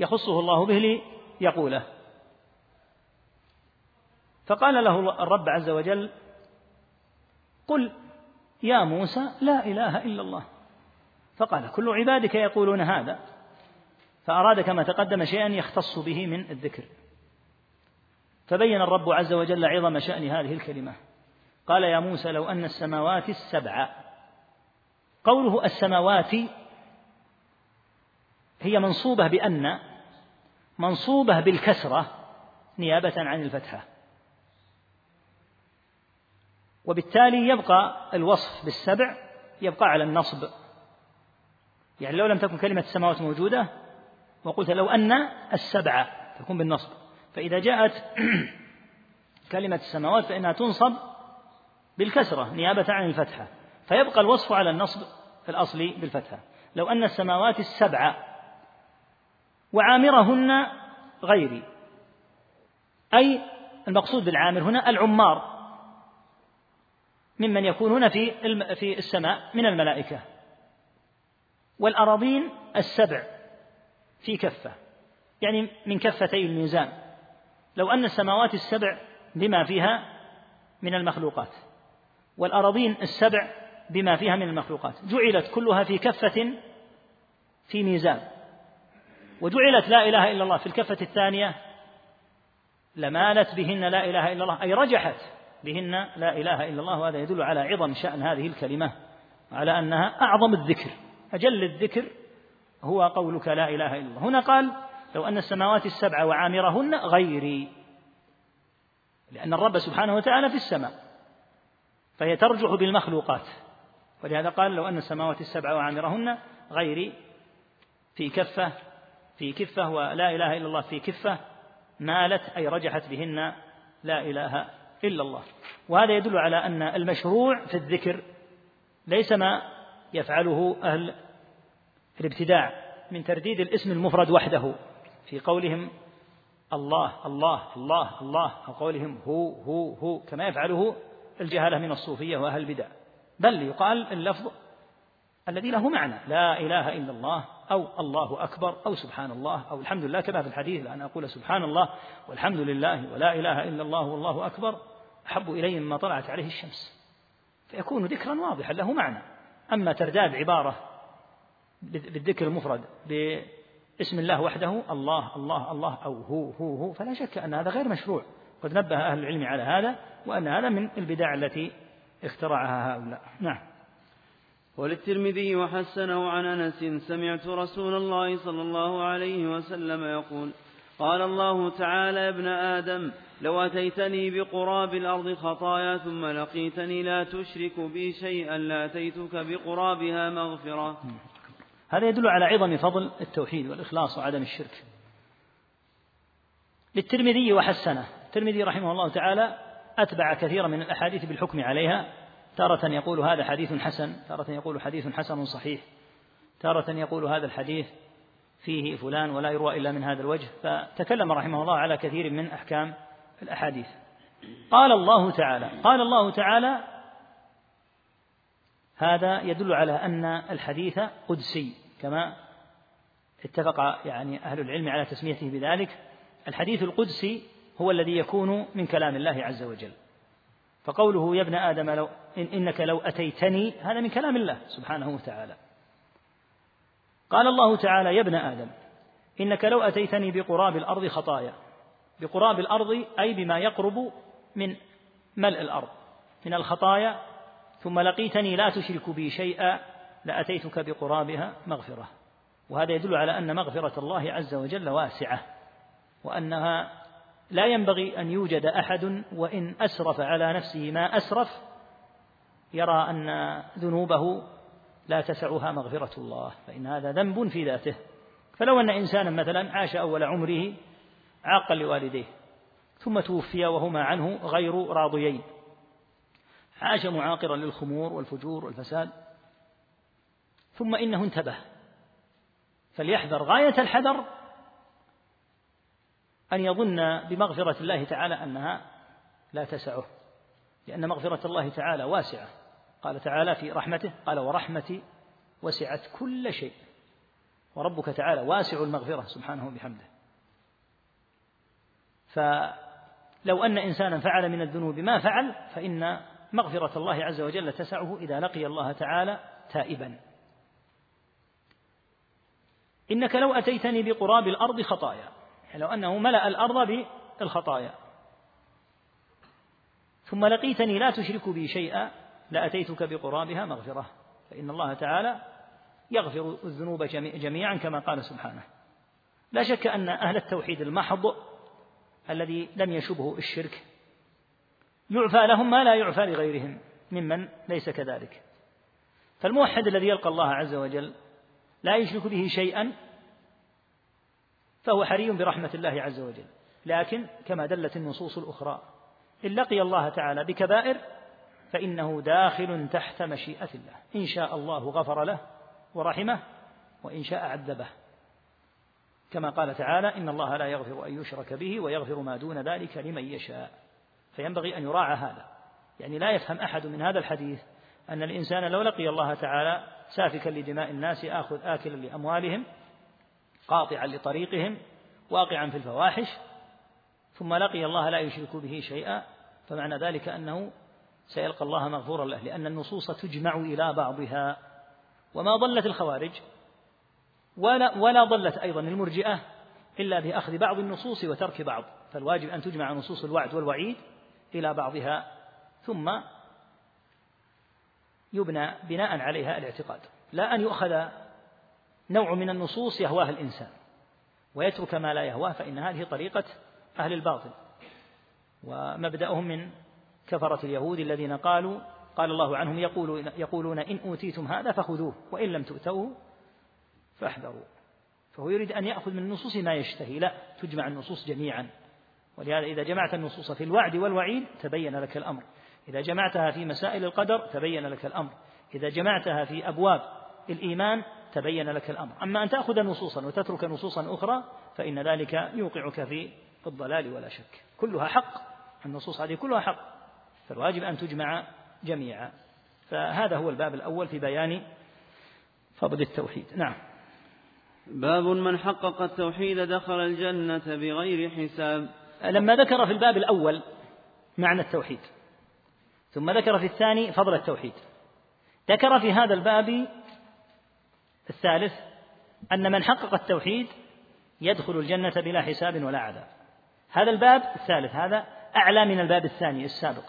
يخصه الله به ليقوله. فقال له الرب عز وجل قل يا موسى لا إله إلا الله. فقال كل عبادك يقولون هذا. فأراد كما تقدم شيئا يختص به من الذكر. فبين الرب عز وجل عظم شأن هذه الكلمة. قال يا موسى لو أن السماوات السبع قوله السماوات هي منصوبة بأن منصوبة بالكسرة نيابة عن الفتحة. وبالتالي يبقى الوصف بالسبع يبقى على النصب. يعني لو لم تكن كلمة السماوات موجودة وقلت لو أن السبع تكون بالنصب. فإذا جاءت كلمة السماوات فإنها تنصب بالكسرة نيابة عن الفتحة. فيبقى الوصف على النصب الأصلي بالفتحة. لو أن السماوات السبع وعامرهن غيري أي المقصود بالعامر هنا العمار ممن يكونون في في السماء من الملائكة. والأراضين السبع في كفة يعني من كفتي الميزان. لو أن السماوات السبع بما فيها من المخلوقات والأراضين السبع بما فيها من المخلوقات جعلت كلها في كفة في ميزان وجعلت لا إله إلا الله في الكفة الثانية لمالت بهن لا إله إلا الله أي رجحت بهن لا إله إلا الله وهذا يدل على عظم شأن هذه الكلمة على أنها أعظم الذكر أجل الذكر هو قولك لا إله إلا الله. هنا قال لو أن السماوات السبع وعامرهن غيري لأن الرب سبحانه وتعالى في السماء فهي ترجح بالمخلوقات. ولهذا قال لو أن السماوات السبع وعامرهن غيري في كفة في كفة ولا إله إلا الله في كفة مالت أي رجحت بهن لا إله إلا الله. وهذا يدل على أن المشروع في الذكر ليس ما يفعله أهل الابتداع من ترديد الاسم المفرد وحده. في قولهم الله الله الله الله أو قولهم هو هو هو كما يفعله الجهلة من الصوفية وأهل البدع. بل يقال اللفظ الذي له معنى لا إله إلا الله أو الله أكبر أو سبحان الله أو الحمد لله كما في الحديث لأن أقول سبحان الله والحمد لله ولا إله إلا الله والله أكبر أحب إلي مما طلعت عليه الشمس. فيكون ذكرا واضحا له معنى. أما ترداد عبارة بالذكر المفرد باسم الله وحده الله الله الله أو هو هو هو فلا شك أن هذا غير مشروع. قد نبه أهل العلم على هذا وأن هذا من البدع التي اخترعها هؤلاء. نعم. وللترمذي وحسنه عن أنس سمعت رسول الله صلى الله عليه وسلم يقول قال الله تعالى يا ابن آدم لو أتيتني بقراب الأرض خطايا ثم لقيتني لا تشرك بي شيئا لأتيتك بقرابها مغفرة. هذا يدل على عظم فضل التوحيد والإخلاص وعدم الشرك. للترمذي وحسنه. الترمذي رحمه الله تعالى أتبع كثيرا من الأحاديث بالحكم عليها. تارة يقول هذا حديث حسن تارة يقول حديث حسن صحيح. تارة يقول هذا الحديث فيه فلان ولا يروى إلا من هذا الوجه. فتكلم رحمه الله على كثير من أحكام الأحاديث. قال الله تعالى قال الله تعالى هذا يدل على أن الحديث قدسي كما اتفق يعني أهل العلم على تسميته بذلك. الحديث القدسي هو الذي يكون من كلام الله عز وجل. فقوله يا ابن آدم لو إن إنك لو أتيتني هذا من كلام الله سبحانه وتعالى. قال الله تعالى يا ابن آدم إنك لو أتيتني بقراب الأرض خطايا. بقراب الأرض أي بما يقرب من ملء الأرض من الخطايا ثم لقيتني لا تشرك بي شيئا لأتيتك بقرابها مغفرة. وهذا يدل على أن مغفرة الله عز وجل واسعة وأنها لا ينبغي أن يوجد أحد وإن أسرف على نفسه ما أسرف يرى أن ذنوبه لا تسعها مغفرة الله فإن هذا ذنب في ذاته. فلو أن إنسانا مثلا عاش أول عمره عاقا لوالديه ثم توفي وهما عنه غير راضيين عاش معاقرا للخمور والفجور والفساد. ثم إنه انتبه. فليحذر غاية الحذر أن يظن بمغفرة الله تعالى أنها لا تسعه. لأن مغفرة الله تعالى واسعة. قال تعالى في رحمته قال ورحمتي وسعت كل شيء. وربك تعالى واسع المغفرة سبحانه وبحمده. فلو أن إنسانا فعل من الذنوب ما فعل فإن مغفرة الله عز وجل تسعه إذا لقي الله تعالى تائبا. إنك لو أتيتني بقراب الأرض خطايا يعني لو أنه ملأ الأرض بالخطايا. ثم لقيتني لا تشرك بي شيئا لأتيتك بقرابها مغفرة. فإن الله تعالى يغفر الذنوب جميعا كما قال سبحانه. لا شك أن أهل التوحيد المحض الذي لم يشبه الشرك يعفى لهم ما لا يعفى لغيرهم ممن ليس كذلك. فالموحد الذي يلقى الله عز وجل لا يشرك به شيئا فهو حري برحمة الله عز وجل. لكن كما دلت النصوص الأخرى إن لقي الله تعالى بكبائر فإنه داخل تحت مشيئة الله. إن شاء الله غفر له ورحمه وإن شاء عذبه. كما قال تعالى إن الله لا يغفر أن يشرك به ويغفر ما دون ذلك لمن يشاء. فينبغي أن يراعى هذا. يعني لا يفهم أحد من هذا الحديث أن الإنسان لو لقي الله تعالى سافكا لدماء الناس آخذ آكلا لأموالهم قاطعا لطريقهم واقعا في الفواحش ثم لقي الله لا يشرك به شيئا فمعنى ذلك أنه سيلقى الله مغفورا له لأن النصوص تجمع إلى بعضها. وما ضلت الخوارج ولا, ولا ضلت أيضا المرجئة إلا بأخذ بعض النصوص وترك بعض. فالواجب أن تجمع نصوص الوعد والوعيد إلى بعضها ثم يبنى بناء عليها الاعتقاد. لا أن يؤخذ نوع من النصوص يهواه الإنسان ويترك ما لا يهواه فإن هذه طريقة أهل الباطل. ومبدأهم من كفرة اليهود الذين قالوا قال الله عنهم يقولون, يقولون إن أوتيتم هذا فخذوه وإن لم تؤتوه فاحذروا. فهو يريد أن يأخذ من النصوص ما يشتهي. لا تجمع النصوص جميعا. ولهذا إذا جمعت النصوص في الوعد والوعيد تبين لك الأمر. إذا جمعتها في مسائل القدر تبين لك الأمر. إذا جمعتها في أبواب الإيمان تبين لك الأمر. أما أن تأخذ نصوصا وتترك نصوصا أخرى فإن ذلك يوقعك في الضلال ولا شك. كلها حق. النصوص هذه كلها حق. فالواجب أن تجمع جميعا. فهذا هو الباب الأول في بيان فضل التوحيد. نعم. باب من حقق التوحيد دخل الجنة بغير حساب. لما ذكر في الباب الأول معنى التوحيد ثم ذكر في الثاني فضل التوحيد. ذكر في هذا الباب الثالث أن من حقق التوحيد يدخل الجنة بلا حساب ولا عذاب. هذا الباب الثالث هذا أعلى من الباب الثاني السابق.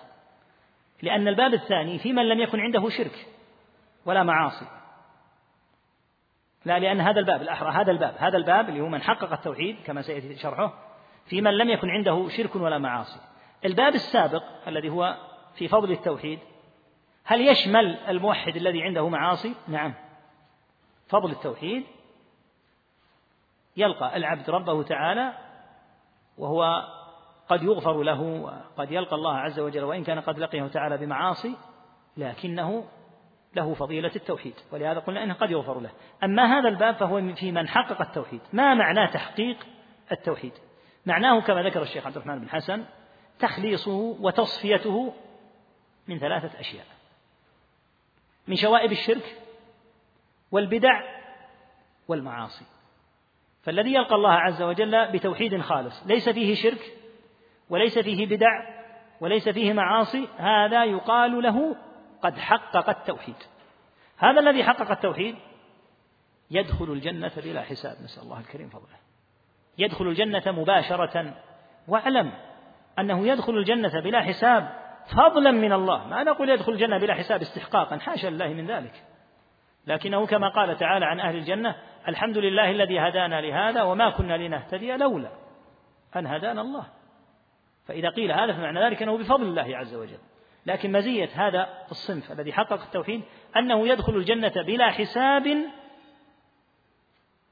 لأن الباب الثاني في من لم يكن عنده شرك ولا معاصي. لا لأن هذا الباب الأحرى هذا الباب هذا الباب اللي هو من حقق التوحيد كما سيأتي شرحه في من لم يكن عنده شرك ولا معاصي. الباب السابق الذي هو في فضل التوحيد هل يشمل الموحد الذي عنده معاصي؟ نعم. فضل التوحيد يلقى العبد ربه تعالى وهو قد يغفر له وقد يلقى الله عز وجل وإن كان قد لقيه تعالى بمعاصي لكنه له فضيلة التوحيد ولهذا قلنا أنه قد يغفر له. أما هذا الباب فهو في من حقق التوحيد. ما معنى تحقيق التوحيد؟ معناه كما ذكر الشيخ عبد الرحمن بن حسن تخليصه وتصفيته من ثلاثة أشياء. من شوائب الشرك والبدع والمعاصي. فالذي يلقى الله عز وجل بتوحيد خالص ليس فيه شرك وليس فيه بدع وليس فيه معاصي هذا يقال له قد حقق التوحيد. هذا الذي حقق التوحيد يدخل الجنة بلا حساب. نسأل الله الكريم فضله. يدخل الجنة مباشرة. واعلم أنه يدخل الجنة بلا حساب فضلا من الله. ما نقول يدخل الجنة بلا حساب استحقاقا حاشا لله من ذلك. لكنه كما قال تعالى عن أهل الجنة الحمد لله الذي هدانا لهذا وما كنا لنهتدي لولا أن هدانا الله. فإذا قيل هذا فمعنى ذلك أنه بفضل الله عز وجل. لكن مزية هذا الصنف الذي حقق التوحيد أنه يدخل الجنة بلا حساب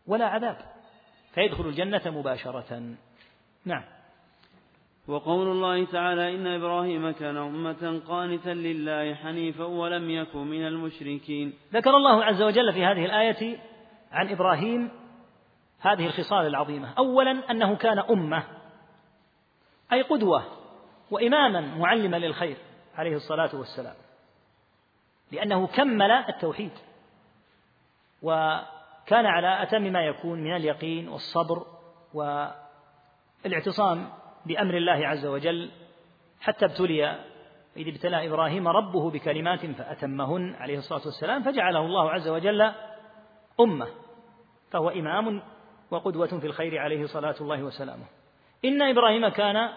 ولا عذاب. فيدخل الجنة مباشرة. نعم. وقول الله تعالى إن إبراهيم كان أمة قانتا لله حنيفا ولم يكن من المشركين. ذكر الله عز وجل في هذه الآية عن إبراهيم هذه الخصال العظيمة. أولا أنه كان أمة أي قدوة وإماما معلما للخير عليه الصلاة والسلام لأنه كمل التوحيد وكان على أتم ما يكون من اليقين والصبر والاعتصام بأمر الله عز وجل حتى ابتلي إذ ابتلى إبراهيم ربه بكلمات فأتمهن عليه الصلاة والسلام فجعله الله عز وجل أمة فهو إمام وقدوة في الخير عليه صلاة الله وسلامه. إن إبراهيم كان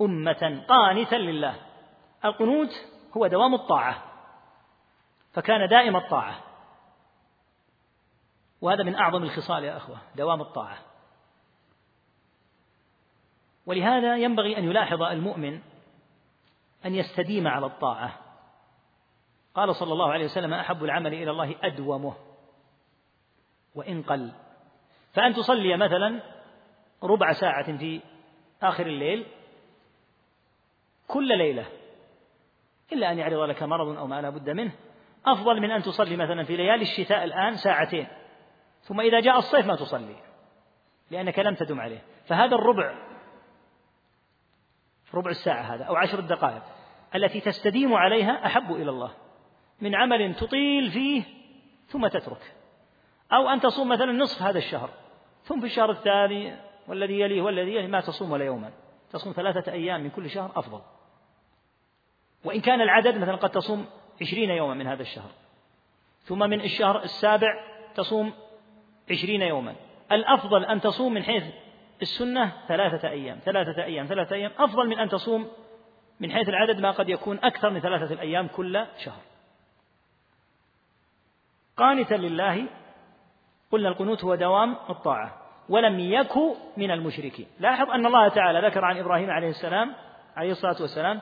أمة قانتا لله القنوت هو دوام الطاعة فكان دائم الطاعة. وهذا من أعظم الخصال يا أخوة دوام الطاعة. ولهذا ينبغي أن يلاحظ المؤمن أن يستديم على الطاعة. قال صلى الله عليه وسلم أحب العمل إلى الله أدومه وإن قل. فأن تصلي مثلا ربع ساعة في آخر الليل كل ليلة إلا أن يعرض لك مرض أو ما لا بد منه. أفضل من أن تصلي مثلا في ليالي الشتاء الآن ساعتين. ثم إذا جاء الصيف ما تصلي لأنك لم تدم عليه. فهذا الربع ربع الساعة هذا أو عشر دقائق التي تستديم عليها أحب إلى الله. من عمل تطيل فيه ثم تترك. أو أن تصوم مثلا نصف هذا الشهر ثم في الشهر الثاني والذي يليه والذي يليه ما تصوم ولا يوما. تصوم ثلاثة أيام من كل شهر أفضل. وإن كان العدد مثلا قد تصوم عشرين يوما من هذا الشهر. ثم من الشهر السابع تصوم عشرين يوما. الأفضل أن تصوم من حيث السنة ثلاثة أيام. ثلاثة أيام. ثلاثة أيام. أفضل من أن تصوم من حيث العدد ما قد يكون أكثر من ثلاثة الأيام كل شهر. قانتا لله قلنا القنوت هو دوام الطاعة ولم يك من المشركين. لاحظ أن الله تعالى ذكر عن إبراهيم عليه السلام عليه الصلاة والسلام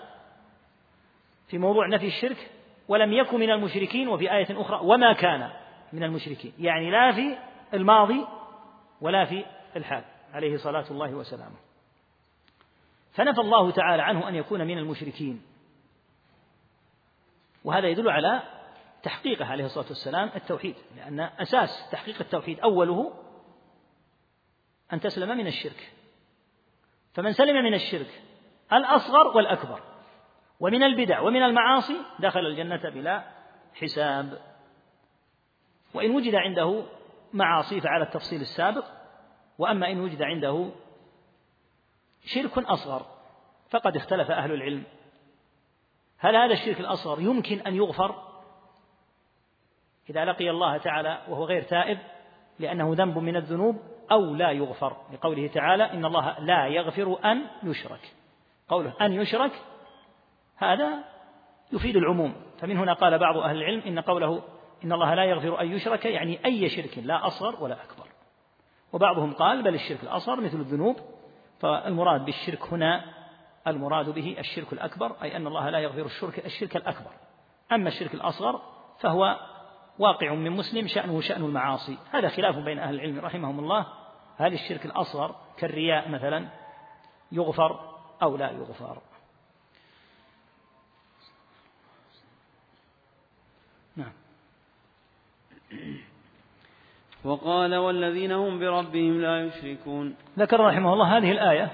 في موضوع نفي الشرك ولم يك من المشركين وفي آية أخرى وما كان من المشركين. يعني لا في الماضي ولا في الحال عليه صلاة الله وسلامه. فنفى الله تعالى عنه أن يكون من المشركين. وهذا يدل على تحقيقه عليه الصلاة والسلام التوحيد لأن أساس تحقيق التوحيد أوله أن تسلم من الشرك. فمن سلم من الشرك الأصغر والأكبر ومن البدع ومن المعاصي دخل الجنة بلا حساب. وإن وجد عنده معاصي فعلى التفصيل السابق وأما إن وجد عنده شرك أصغر فقد اختلف أهل العلم. هل هذا الشرك الأصغر يمكن أن يغفر؟ إذا لقي الله تعالى وهو غير تائب لأنه ذنب من الذنوب أو لا يغفر. لقوله تعالى إن الله لا يغفر أن يشرك. قوله أن يشرك هذا يفيد العموم. فمن هنا قال بعض أهل العلم إن قوله إن الله لا يغفر أن يشرك يعني أي شرك لا أصغر ولا أكبر. وبعضهم قال بل الشرك الأصغر مثل الذنوب. فالمراد بالشرك هنا المراد به الشرك الأكبر أي أن الله لا يغفر الشرك الشرك الأكبر. أما الشرك الأصغر فهو واقع من مسلم شأنه شأن المعاصي. هذا خلاف بين أهل العلم رحمهم الله. هل الشرك الأصغر كالرياء مثلا يغفر أو لا يغفر نعم وقال والذين هم بربهم لا يشركون. ذكر رحمه الله هذه الآية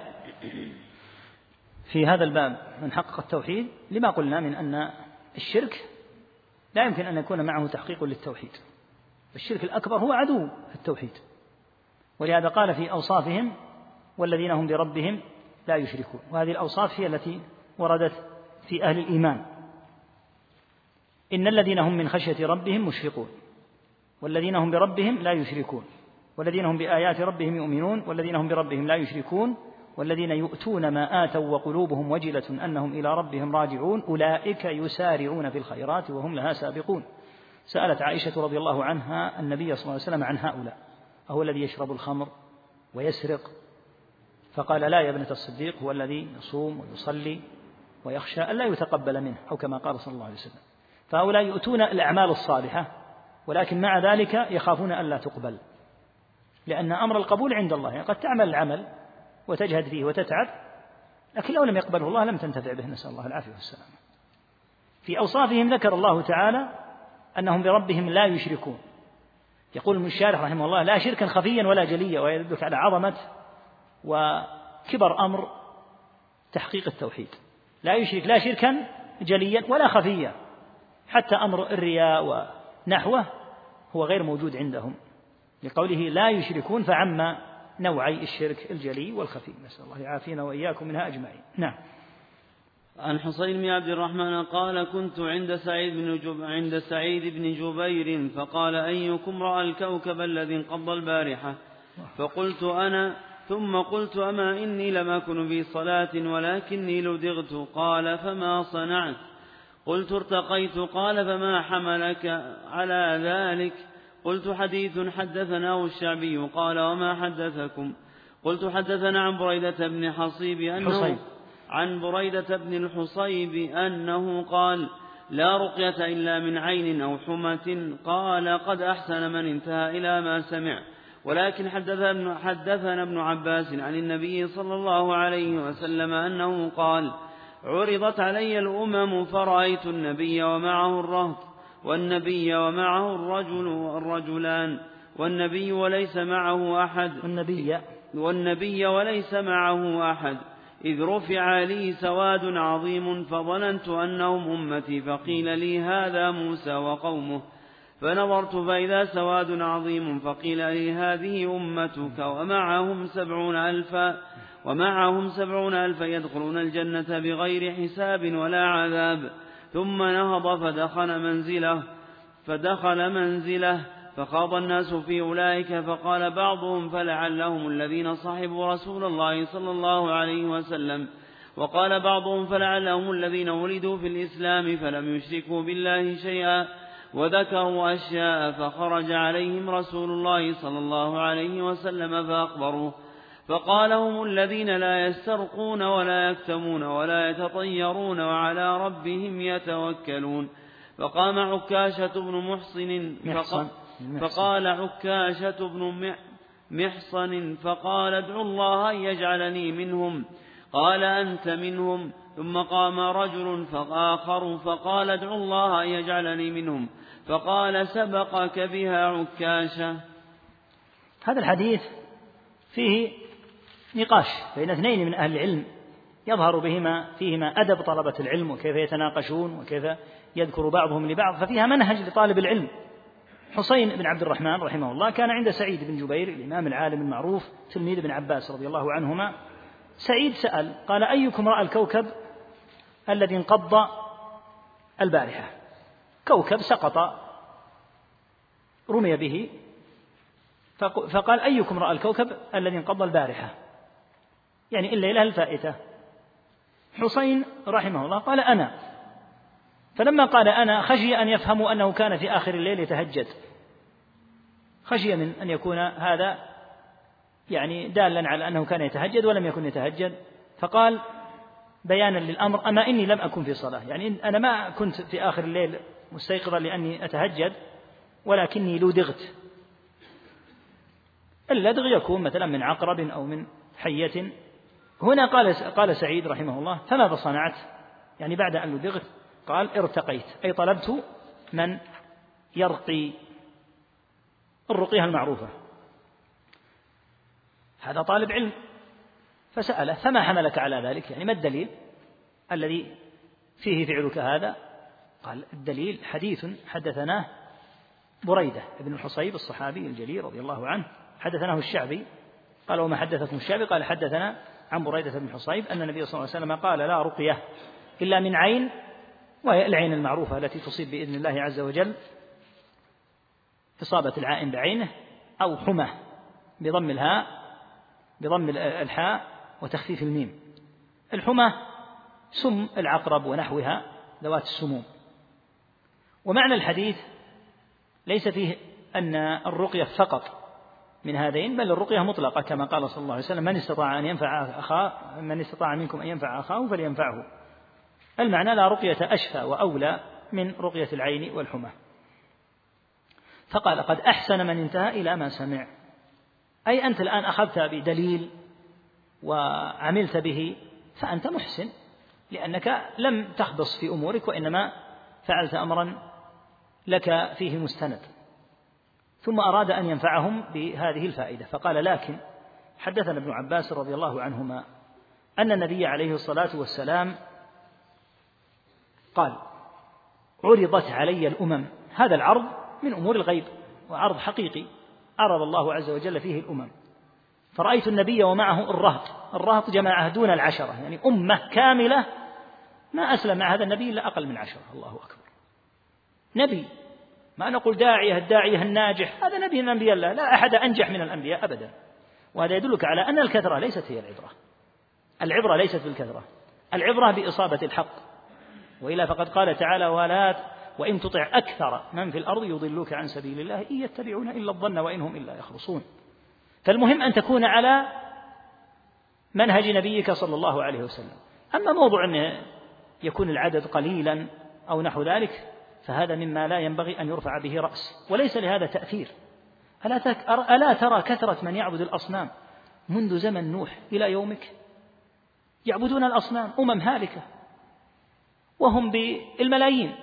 في هذا الباب من حقق التوحيد لما قلنا من أن الشرك لا يمكن أن يكون معه تحقيق للتوحيد. الشرك الأكبر هو عدو التوحيد. ولهذا قال في أوصافهم والذين هم بربهم لا يشركون. وهذه الأوصاف هي التي وردت في أهل الإيمان. إن الذين هم من خشية ربهم مشفقون. والذين هم بربهم لا يشركون. والذين هم بآيات ربهم يؤمنون والذين هم بربهم لا يشركون والذين يؤتون ما آتوا وقلوبهم وجلة أنهم إلى ربهم راجعون أولئك يسارعون في الخيرات وهم لها سابقون. سألت عائشة رضي الله عنها النبي صلى الله عليه وسلم عن هؤلاء. أهو الذي يشرب الخمر ويسرق. فقال لا يا ابنة الصديق هو الذي يصوم ويصلي ويخشى ألا يتقبل منه أو كما قال صلى الله عليه وسلم. فهؤلاء يؤتون الأعمال الصالحة ولكن مع ذلك يخافون ألا تقبل. لأن أمر القبول عند الله يعني قد تعمل العمل وتجهد فيه وتتعب لكن لو لم يقبله الله لم تنتفع به نسأل الله العافية والسلامة في أوصافهم ذكر الله تعالى أنهم بربهم لا يشركون. يقول ابن الشارح رحمه الله لا شركا خفيا ولا جليا ويدلك على عظمة وكبر أمر تحقيق التوحيد. لا يشرك لا شركا جليا ولا خفيا حتى أمر الرياء ونحوه هو غير موجود عندهم. لقوله لا يشركون فعم نوعي الشرك الجلي والخفي. نسأل الله يعافينا وإياكم منها أجمعين. نعم. عن حصين بن عبد الرحمن قال كنت عند سعيد بن جب عند سعيد بن جبير فقال أيكم رأى الكوكب الذي انقض البارحة؟ فقلت أنا ثم قلت أما إني لم أكن في صلاة ولكني لدغت. قال فما صنعت؟ قلت ارتقيت قال فما حملك على ذلك؟ قلت حديث حدثناه الشعبي قال وما حدثكم؟ قلت حدثنا عن بريدة بن حصيب أنه حصيب. عن بريدة بن الحصيب أنه قال لا رقية إلا من عين أو حمة قال قد أحسن من انتهى إلى ما سمع. ولكن حدثنا, حدثنا ابن عباس عن النبي صلى الله عليه وسلم أنه قال عرضت علي الأمم فرأيت النبي ومعه الرهط والنبي ومعه الرجل والرجلان والنبي وليس معه أحد والنبي. والنبي وليس معه أحد إذ رفع لي سواد عظيم فظننت أنهم أمتي فقيل لي هذا موسى وقومه فنظرت فإذا سواد عظيم فقيل لي هذه أمتك ومعهم سبعون ألفا ومعهم سبعون ألفا يدخلون الجنة بغير حساب ولا عذاب. ثم نهض فدخل منزله فدخل منزله فخاض الناس في أولئك فقال بعضهم فلعلهم الذين صحبوا رسول الله صلى الله عليه وسلم. وقال بعضهم فلعلهم الذين ولدوا في الإسلام فلم يشركوا بالله شيئا. وذكروا أشياء فخرج عليهم رسول الله صلى الله عليه وسلم فأخبروه. فقال هم الذين لا يسترقون ولا يكتمون ولا يتطيرون وعلى ربهم يتوكلون. فقام عكاشة بن محصن فقال عكاشة بن محصن فقال ادعوا الله أن يجعلني منهم. قال أنت منهم. ثم قام رجل فآخر فقال ادعوا الله أن يجعلني منهم. فقال سبقك بها عكاشة. هذا الحديث فيه نقاش بين اثنين من أهل العلم يظهر بهما فيهما أدب طلبة العلم وكيف يتناقشون وكيف يذكر بعضهم لبعض ففيها منهج لطالب العلم. حسين بن عبد الرحمن رحمه الله كان عند سعيد بن جبير الإمام العالم المعروف تلميذ ابن عباس رضي الله عنهما. سعيد سأل قال أيكم رأى الكوكب الذي انقض البارحة؟ كوكب سقط رمي به. فقال أيكم رأى الكوكب الذي انقض البارحة؟ يعني الليلة الفائتة. حسين رحمه الله قال أنا. فلما قال أنا خشي أن يفهموا أنه كان في آخر الليل يتهجد. خشي من أن يكون هذا يعني دالا على أنه كان يتهجد ولم يكن يتهجد. فقال بيانا للأمر أما إني لم أكن في صلاة. يعني أنا ما كنت في آخر الليل مستيقظا لأني أتهجد ولكني لدغت اللدغ يكون مثلا من عقرب أو من حية. هنا قال قال سعيد رحمه الله فماذا صنعت؟ يعني بعد أن لدغت قال ارتقيت. أي طلبت من يرقي الرقية المعروفة. هذا طالب علم. فسأله فما حملك على ذلك؟ يعني ما الدليل الذي فيه فعلك هذا؟ قال الدليل حديث حدثناه بريدة بن الحصيب الصحابي الجليل رضي الله عنه حدثناه الشعبي. قال وما حدثكم الشعبي؟ قال حدثنا عن بريدة بن حصيب أن النبي صلى الله عليه وسلم قال لا رقية إلا من عين وهي العين المعروفة التي تصيب بإذن الله عز وجل إصابة العائن بعينه أو حمى بضم الهاء بضم الحاء وتخفيف الميم. الحمى سم العقرب ونحوها ذوات السموم. ومعنى الحديث ليس فيه أن الرقية فقط من هذين بل الرقية مطلقة كما قال صلى الله عليه وسلم من استطاع أن ينفع أخاه من استطاع منكم أن ينفع أخاه فلينفعه. المعنى لا رقية أشفى وأولى من رقية العين والحمى. فقال قد أحسن من انتهى إلى ما سمع. أي أنت الآن أخذت بدليل وعملت به فأنت محسن لأنك لم تخبص في أمورك وإنما فعلت أمرا لك فيه مستند. ثم أراد أن ينفعهم بهذه الفائدة فقال لكن حدثنا ابن عباس رضي الله عنهما أن النبي عليه الصلاة والسلام قال عرضت علي الأمم هذا العرض من أمور الغيب وعرض حقيقي عرض الله عز وجل فيه الأمم. فرأيت النبي ومعه الرهط الرهط جماعة دون العشرة يعني أمة كاملة ما أسلم مع هذا النبي إلا أقل من عشرة الله أكبر. نبي ما نقول داعية الداعية الناجح هذا نبي من أنبياء الله لا أحد أنجح من الأنبياء أبدا. وهذا يدلك على أن الكثرة ليست هي العبرة. العبرة ليست بالكثرة. العبرة بإصابة الحق. وإلا فقد قال تعالى ولا وإن تطع أكثر من في الأرض يضلوك عن سبيل الله إن يتبعون إلا الظن وإن هم إلا يخرصون. فالمهم أن تكون على منهج نبيك صلى الله عليه وسلم. أما موضوع أن يكون العدد قليلا أو نحو ذلك فهذا مما لا ينبغي أن يرفع به رأس وليس لهذا تأثير. ألا, ترى كثرة من يعبد الأصنام منذ زمن نوح إلى يومك؟ يعبدون الأصنام أمم هالكة وهم بالملايين.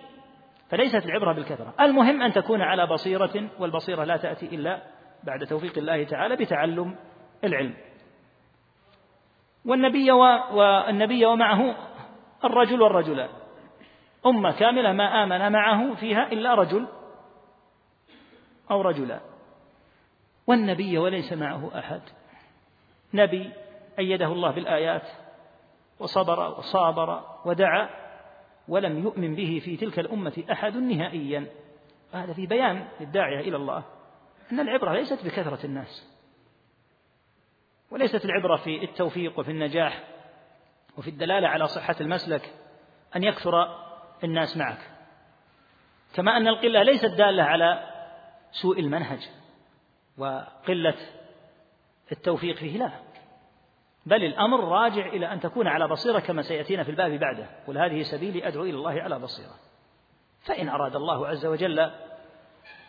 فليست العبرة بالكثرة. المهم أن تكون على بصيرة والبصيرة لا تأتي إلا بعد توفيق الله تعالى بتعلم العلم. والنبي والنبي ومعه الرجل والرجلان. أمة كاملة ما آمن معه فيها إلا رجل أو رجلان والنبي وليس معه أحد. نبي أيده الله بالآيات وصبر وصابر ودعا ولم يؤمن به في تلك الأمة أحد نهائيا. هذا في بيان للداعية إلى الله أن العبرة ليست بكثرة الناس. وليست العبرة في التوفيق وفي النجاح وفي الدلالة على صحة المسلك أن يكثر الناس معك. كما أن القلة ليست دالة على سوء المنهج وقلة التوفيق فيه لا. بل الأمر راجع إلى أن تكون على بصيرة كما سيأتينا في الباب بعده. قل هذه سبيلي أدعو إلى الله على بصيرة. فإن أراد الله عز وجل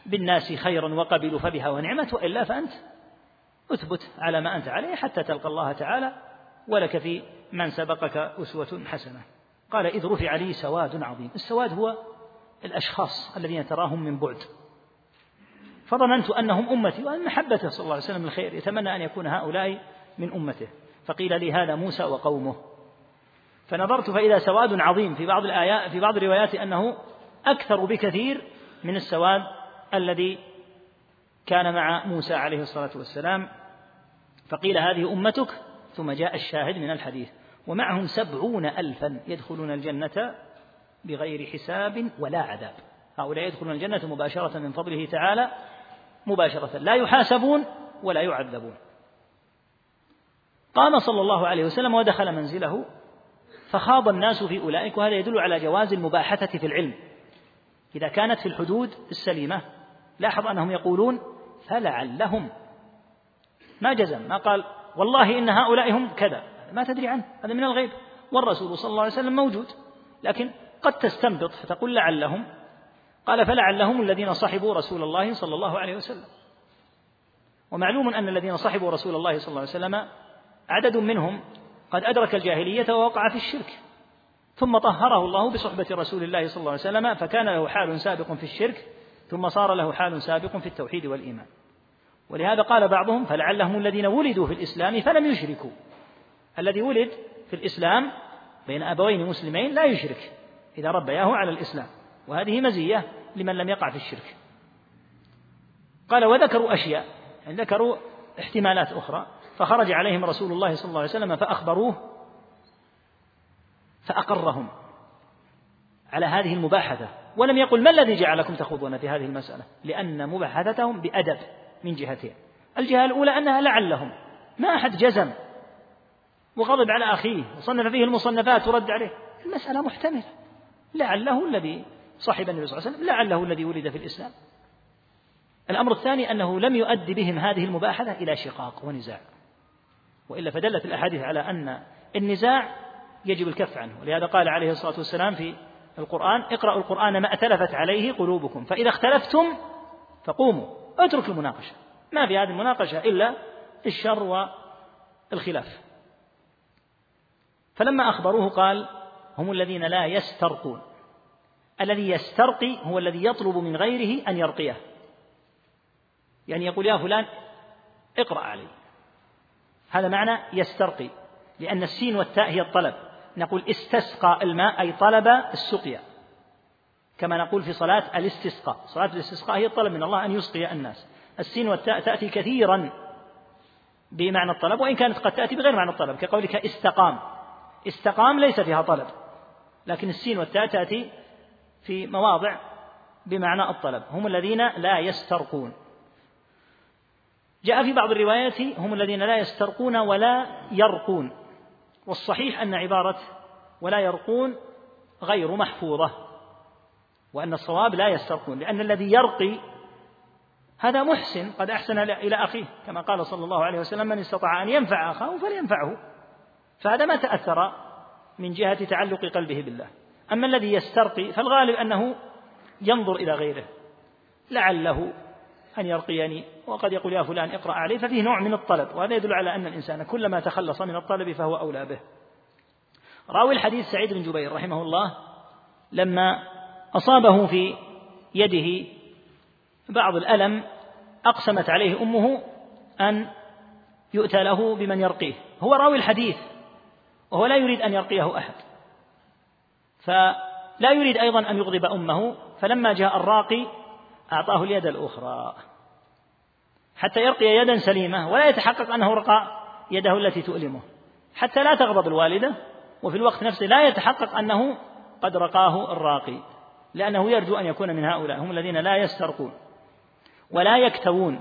بالناس خيرا وقبلوا فبها ونعمت وإلا فأنت أثبت على ما أنت عليه حتى تلقى الله تعالى ولك في من سبقك أسوة حسنة. قال إذ رفع لي سواد عظيم. السواد هو الأشخاص الذين تراهم من بعد. فظننت أنهم أمتي وأن محبته صلى الله عليه وسلم الخير. يتمنى أن يكون هؤلاء من أمته. فقيل لي هذا موسى وقومه. فنظرت فإذا سواد عظيم في بعض الآيات في بعض الروايات أنه أكثر بكثير من السواد الذي كان مع موسى عليه الصلاة والسلام. فقيل هذه أمتك ثم جاء الشاهد من الحديث. ومعهم سبعون ألفا يدخلون الجنة بغير حساب ولا عذاب. هؤلاء يدخلون الجنة مباشرة من فضله تعالى مباشرة. لا يحاسبون ولا يعذبون. قام صلى الله عليه وسلم ودخل منزله فخاض الناس في أولئك وهذا يدل على جواز المباحثة في العلم. إذا كانت في الحدود السليمة لاحظ أنهم يقولون فلعلهم. ما جزم ما قال والله إن هؤلاء هم كذا. ما تدري عنه هذا من الغيب. والرسول صلى الله عليه وسلم موجود لكن قد تستنبط فتقول لعلهم قال فلعلهم الذين صحبوا رسول الله صلى الله عليه وسلم. ومعلوم أن الذين صحبوا رسول الله صلى الله عليه وسلم عدد منهم قد أدرك الجاهلية ووقع في الشرك ثم طهره الله بصحبة رسول الله صلى الله عليه وسلم فكان له حال سابق في الشرك ثم صار له حال سابق في التوحيد والإيمان. ولهذا قال بعضهم فلعلهم الذين ولدوا في الإسلام فلم يشركوا. الذي ولد في الإسلام بين أبوين مسلمين لا يشرك إذا ربياه على الإسلام وهذه مزية لمن لم يقع في الشرك. قال وذكروا أشياء يعني ذكروا احتمالات أخرى فخرج عليهم رسول الله صلى الله عليه وسلم فأخبروه فأقرهم على هذه المباحثة. ولم يقل ما الذي جعلكم تخوضون في هذه المسألة؟ لأن مباحثتهم بأدب من جهتين. الجهة الأولى أنها لعلهم ما أحد جزم وغضب على أخيه وصنف فيه المصنفات ورد عليه. المسألة محتملة. لعله الذي صاحب النبي صلى الله عليه وسلم لعله الذي ولد في الإسلام. الأمر الثاني أنه لم يؤد بهم هذه المباحثة إلى شقاق ونزاع. وإلا فدلت الأحاديث على أن النزاع يجب الكف عنه. ولهذا قال عليه الصلاة والسلام في القرآن اقرأوا القرآن ما أتلفت عليه قلوبكم فإذا اختلفتم فقوموا. اترك المناقشة. ما في هذه المناقشة إلا الشر والخلاف. فلما أخبروه قال هم الذين لا يسترقون. الذي يسترقي هو الذي يطلب من غيره أن يرقيه. يعني يقول يا فلان اقرأ علي. هذا معنى يسترقي لأن السين والتاء هي الطلب. نقول استسقى الماء أي طلب السقيا. كما نقول في صلاة الاستسقاء. صلاة الاستسقاء هي الطلب من الله أن يسقي الناس. السين والتاء تأتي كثيرا بمعنى الطلب وإن كانت قد تأتي بغير معنى الطلب كقولك استقام. استقام ليس فيها طلب لكن السين والتاء تأتي في مواضع بمعنى الطلب هم الذين لا يسترقون. جاء في بعض الروايات هم الذين لا يسترقون ولا يرقون والصحيح أن عبارة ولا يرقون غير محفوظة وأن الصواب لا يسترقون لأن الذي يرقي هذا محسن قد أحسن إلى أخيه كما قال صلى الله عليه وسلم من استطاع أن ينفع أخاه فلينفعه. فهذا ما تأثر من جهة تعلق قلبه بالله. أما الذي يسترقي فالغالب أنه ينظر إلى غيره. لعله أن يرقيني وقد يقول يا فلان اقرأ علي ففيه نوع من الطلب وهذا يدل على أن الإنسان كلما تخلص من الطلب فهو أولى به. راوي الحديث سعيد بن جبير رحمه الله لما أصابه في يده بعض الألم أقسمت عليه أمه أن يؤتى له بمن يرقيه. هو راوي الحديث. وهو لا يريد أن يرقيه أحد. فلا يريد أيضا أن يغضب أمه فلما جاء الراقي أعطاه اليد الأخرى. حتى يرقي يدا سليمة ولا يتحقق أنه رقى يده التي تؤلمه. حتى لا تغضب الوالدة وفي الوقت نفسه لا يتحقق أنه قد رقاه الراقي لأنه يرجو أن يكون من هؤلاء هم الذين لا يسترقون ولا يكتوون.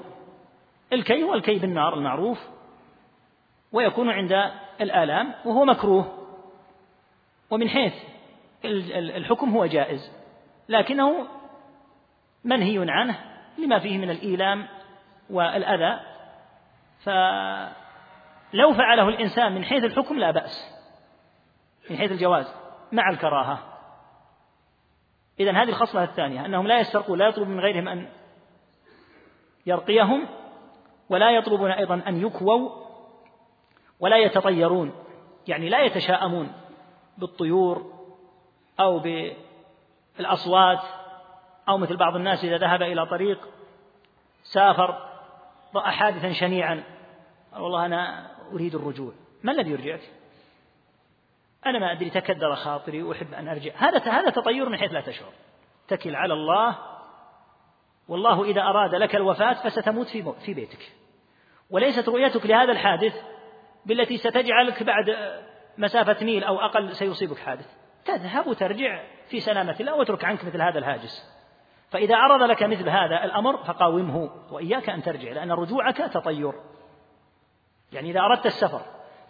الكي هو الكي بالنار المعروف ويكون عند الآلام وهو مكروه. ومن حيث الحكم هو جائز. لكنه منهي عنه لما فيه من الإيلام والأذى. فلو فعله الإنسان من حيث الحكم لا بأس. من حيث الجواز. مع الكراهة. إذا هذه الخصلة الثانية. أنهم لا يسترقون لا يطلب من غيرهم أن يرقيهم ولا يطلبون أيضا أن يكووا ولا يتطيرون يعني لا يتشاءمون بالطيور أو بالأصوات أو مثل بعض الناس إذا ذهب إلى طريق سافر رأى حادثا شنيعا والله أنا أريد الرجوع ما الذي يرجعك؟ أنا ما أدري تكدر خاطري وأحب أن أرجع. هذا هذا تطير من حيث لا تشعر. تكل على الله والله إذا أراد لك الوفاة فستموت في بيتك. وليست رؤيتك لهذا الحادث بالتي ستجعلك بعد مسافة ميل أو أقل سيصيبك حادث. تذهب وترجع في سلامة الله واترك عنك مثل هذا الهاجس. فإذا عرض لك مثل هذا الأمر فقاومه وإياك أن ترجع لأن رجوعك تطير. يعني إذا أردت السفر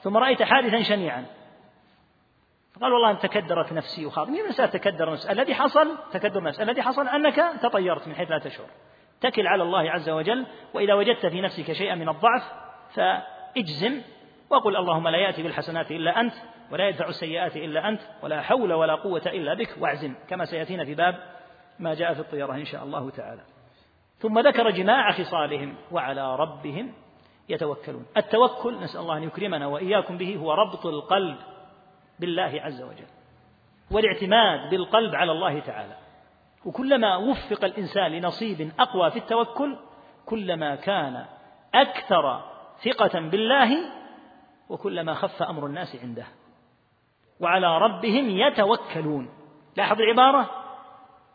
ثم رأيت حادثا شنيعا قال والله أن تكدرت نفسي وخاطري مين مسألة تكدر نفسي الذي حصل تكدر نفسي الذي حصل أنك تطيرت من حيث لا تشعر. تكل على الله عز وجل وإذا وجدت في نفسك شيئا من الضعف فاجزم وقل اللهم لا يأتي بالحسنات إلا أنت ولا يدفع السيئات إلا أنت ولا حول ولا قوة إلا بك واعزم. كما سيأتينا في باب ما جاء في الطيرة إن شاء الله تعالى. ثم ذكر جماع خصالهم وعلى ربهم يتوكلون. التوكل نسأل الله أن يكرمنا وإياكم به هو ربط القلب بالله عز وجل والاعتماد بالقلب على الله تعالى. وكلما وفق الإنسان لنصيب أقوى في التوكل كلما كان أكثر ثقة بالله وكلما خف أمر الناس عنده. وعلى ربهم يتوكلون. لاحظ العبارة؟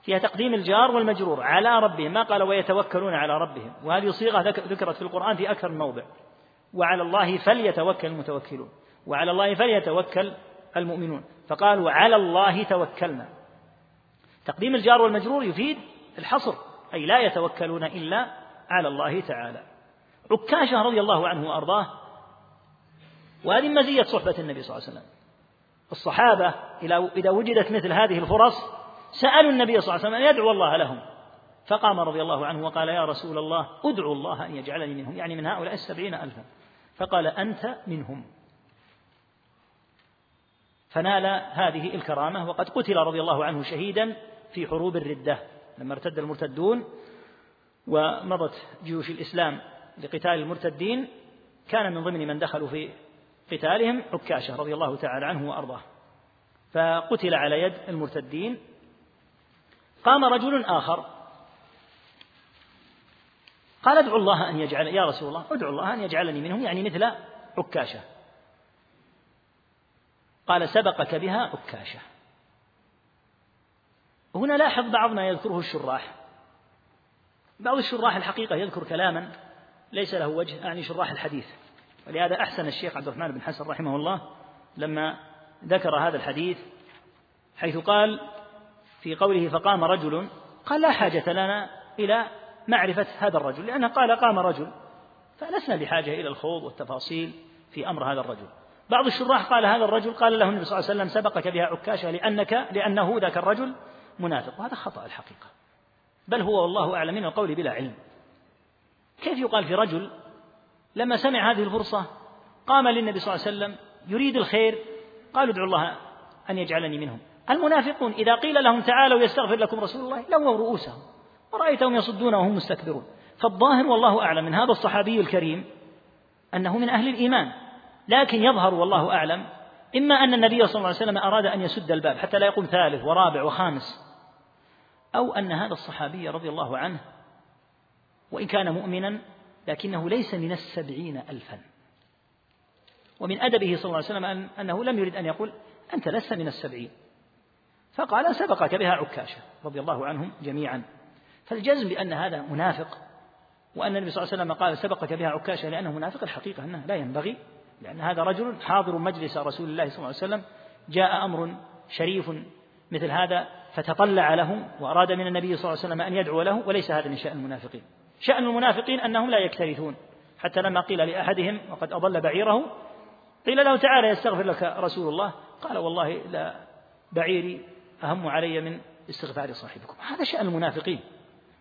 فيها تقديم الجار والمجرور. على ربهم. ما قال ويتوكلون على ربهم. وهذه صيغة ذكرت في القرآن في أكثر من موضع. وعلى الله فليتوكل المتوكلون. وعلى الله فليتوكل المؤمنون. فقالوا على الله توكلنا. تقديم الجار والمجرور يفيد الحصر. أي لا يتوكلون إلا على الله تعالى. عكاشة رضي الله عنه وأرضاه وهذه مزية صحبة النبي صلى الله عليه وسلم. الصحابة إذا وجدت مثل هذه الفرص سألوا النبي صلى الله عليه وسلم أن يدعو الله لهم. فقام رضي الله عنه وقال يا رسول الله ادعو الله أن يجعلني منهم. يعني من هؤلاء السبعين ألفا. فقال أنت منهم. فنال هذه الكرامة وقد قتل رضي الله عنه شهيدا في حروب الردة. لما ارتد المرتدون ومضت جيوش الإسلام لقتال المرتدين كان من ضمن من دخلوا في قتالهم عكاشة رضي الله تعالى عنه وأرضاه. فقتل على يد المرتدين. قام رجل آخر. قال ادعو الله أن يجعل يا رسول الله ادعو الله أن يجعلني منهم يعني مثل عكاشة. قال سبقك بها عكاشة. هنا لاحظ بعض ما يذكره الشراح. بعض الشراح الحقيقة يذكر كلاما ليس له وجه أعني شراح الحديث. ولهذا أحسن الشيخ عبد الرحمن بن حسن رحمه الله لما ذكر هذا الحديث حيث قال في قوله فقام رجل قال لا حاجة لنا إلى معرفة هذا الرجل لأنه قال قام رجل فلسنا بحاجة إلى الخوض والتفاصيل في أمر هذا الرجل. بعض الشراح قال هذا الرجل قال له النبي صلى الله عليه وسلم سبقك بها عكاشة لأنك لأنه ذاك الرجل منافق وهذا خطأ الحقيقة. بل هو والله أعلم من القول بلا علم. كيف يقال في رجل لما سمع هذه الفرصة قام للنبي صلى الله عليه وسلم يريد الخير؟ قالوا ادعوا الله أن يجعلني منهم. المنافقون إذا قيل لهم تعالوا يستغفر لكم رسول الله لووا رؤوسهم ورأيتهم يصدون وهم مستكبرون. فالظاهر والله أعلم من هذا الصحابي الكريم أنه من أهل الإيمان لكن يظهر والله أعلم إما أن النبي صلى الله عليه وسلم أراد أن يسد الباب حتى لا يقوم ثالث ورابع وخامس أو أن هذا الصحابي رضي الله عنه وإن كان مؤمنا لكنه ليس من السبعين ألفا. ومن أدبه صلى الله عليه وسلم أن أنه لم يرد أن يقول أنت لست من السبعين. فقال سبقك بها عكاشة رضي الله عنهم جميعا. فالجزم بأن هذا منافق وأن النبي صلى الله عليه وسلم قال سبقك بها عكاشة لأنه منافق الحقيقة أنه لا ينبغي لأن هذا رجل حاضر مجلس رسول الله صلى الله عليه وسلم جاء أمر شريف مثل هذا فتطلع له وأراد من النبي صلى الله عليه وسلم أن يدعو له وليس هذا من شأن المنافقين. شأن المنافقين أنهم لا يكترثون. حتى لما قيل لأحدهم وقد أضل بعيره قيل له تعالى يستغفر لك رسول الله. قال والله لا بعيري أهم علي من استغفار صاحبكم. هذا شأن المنافقين.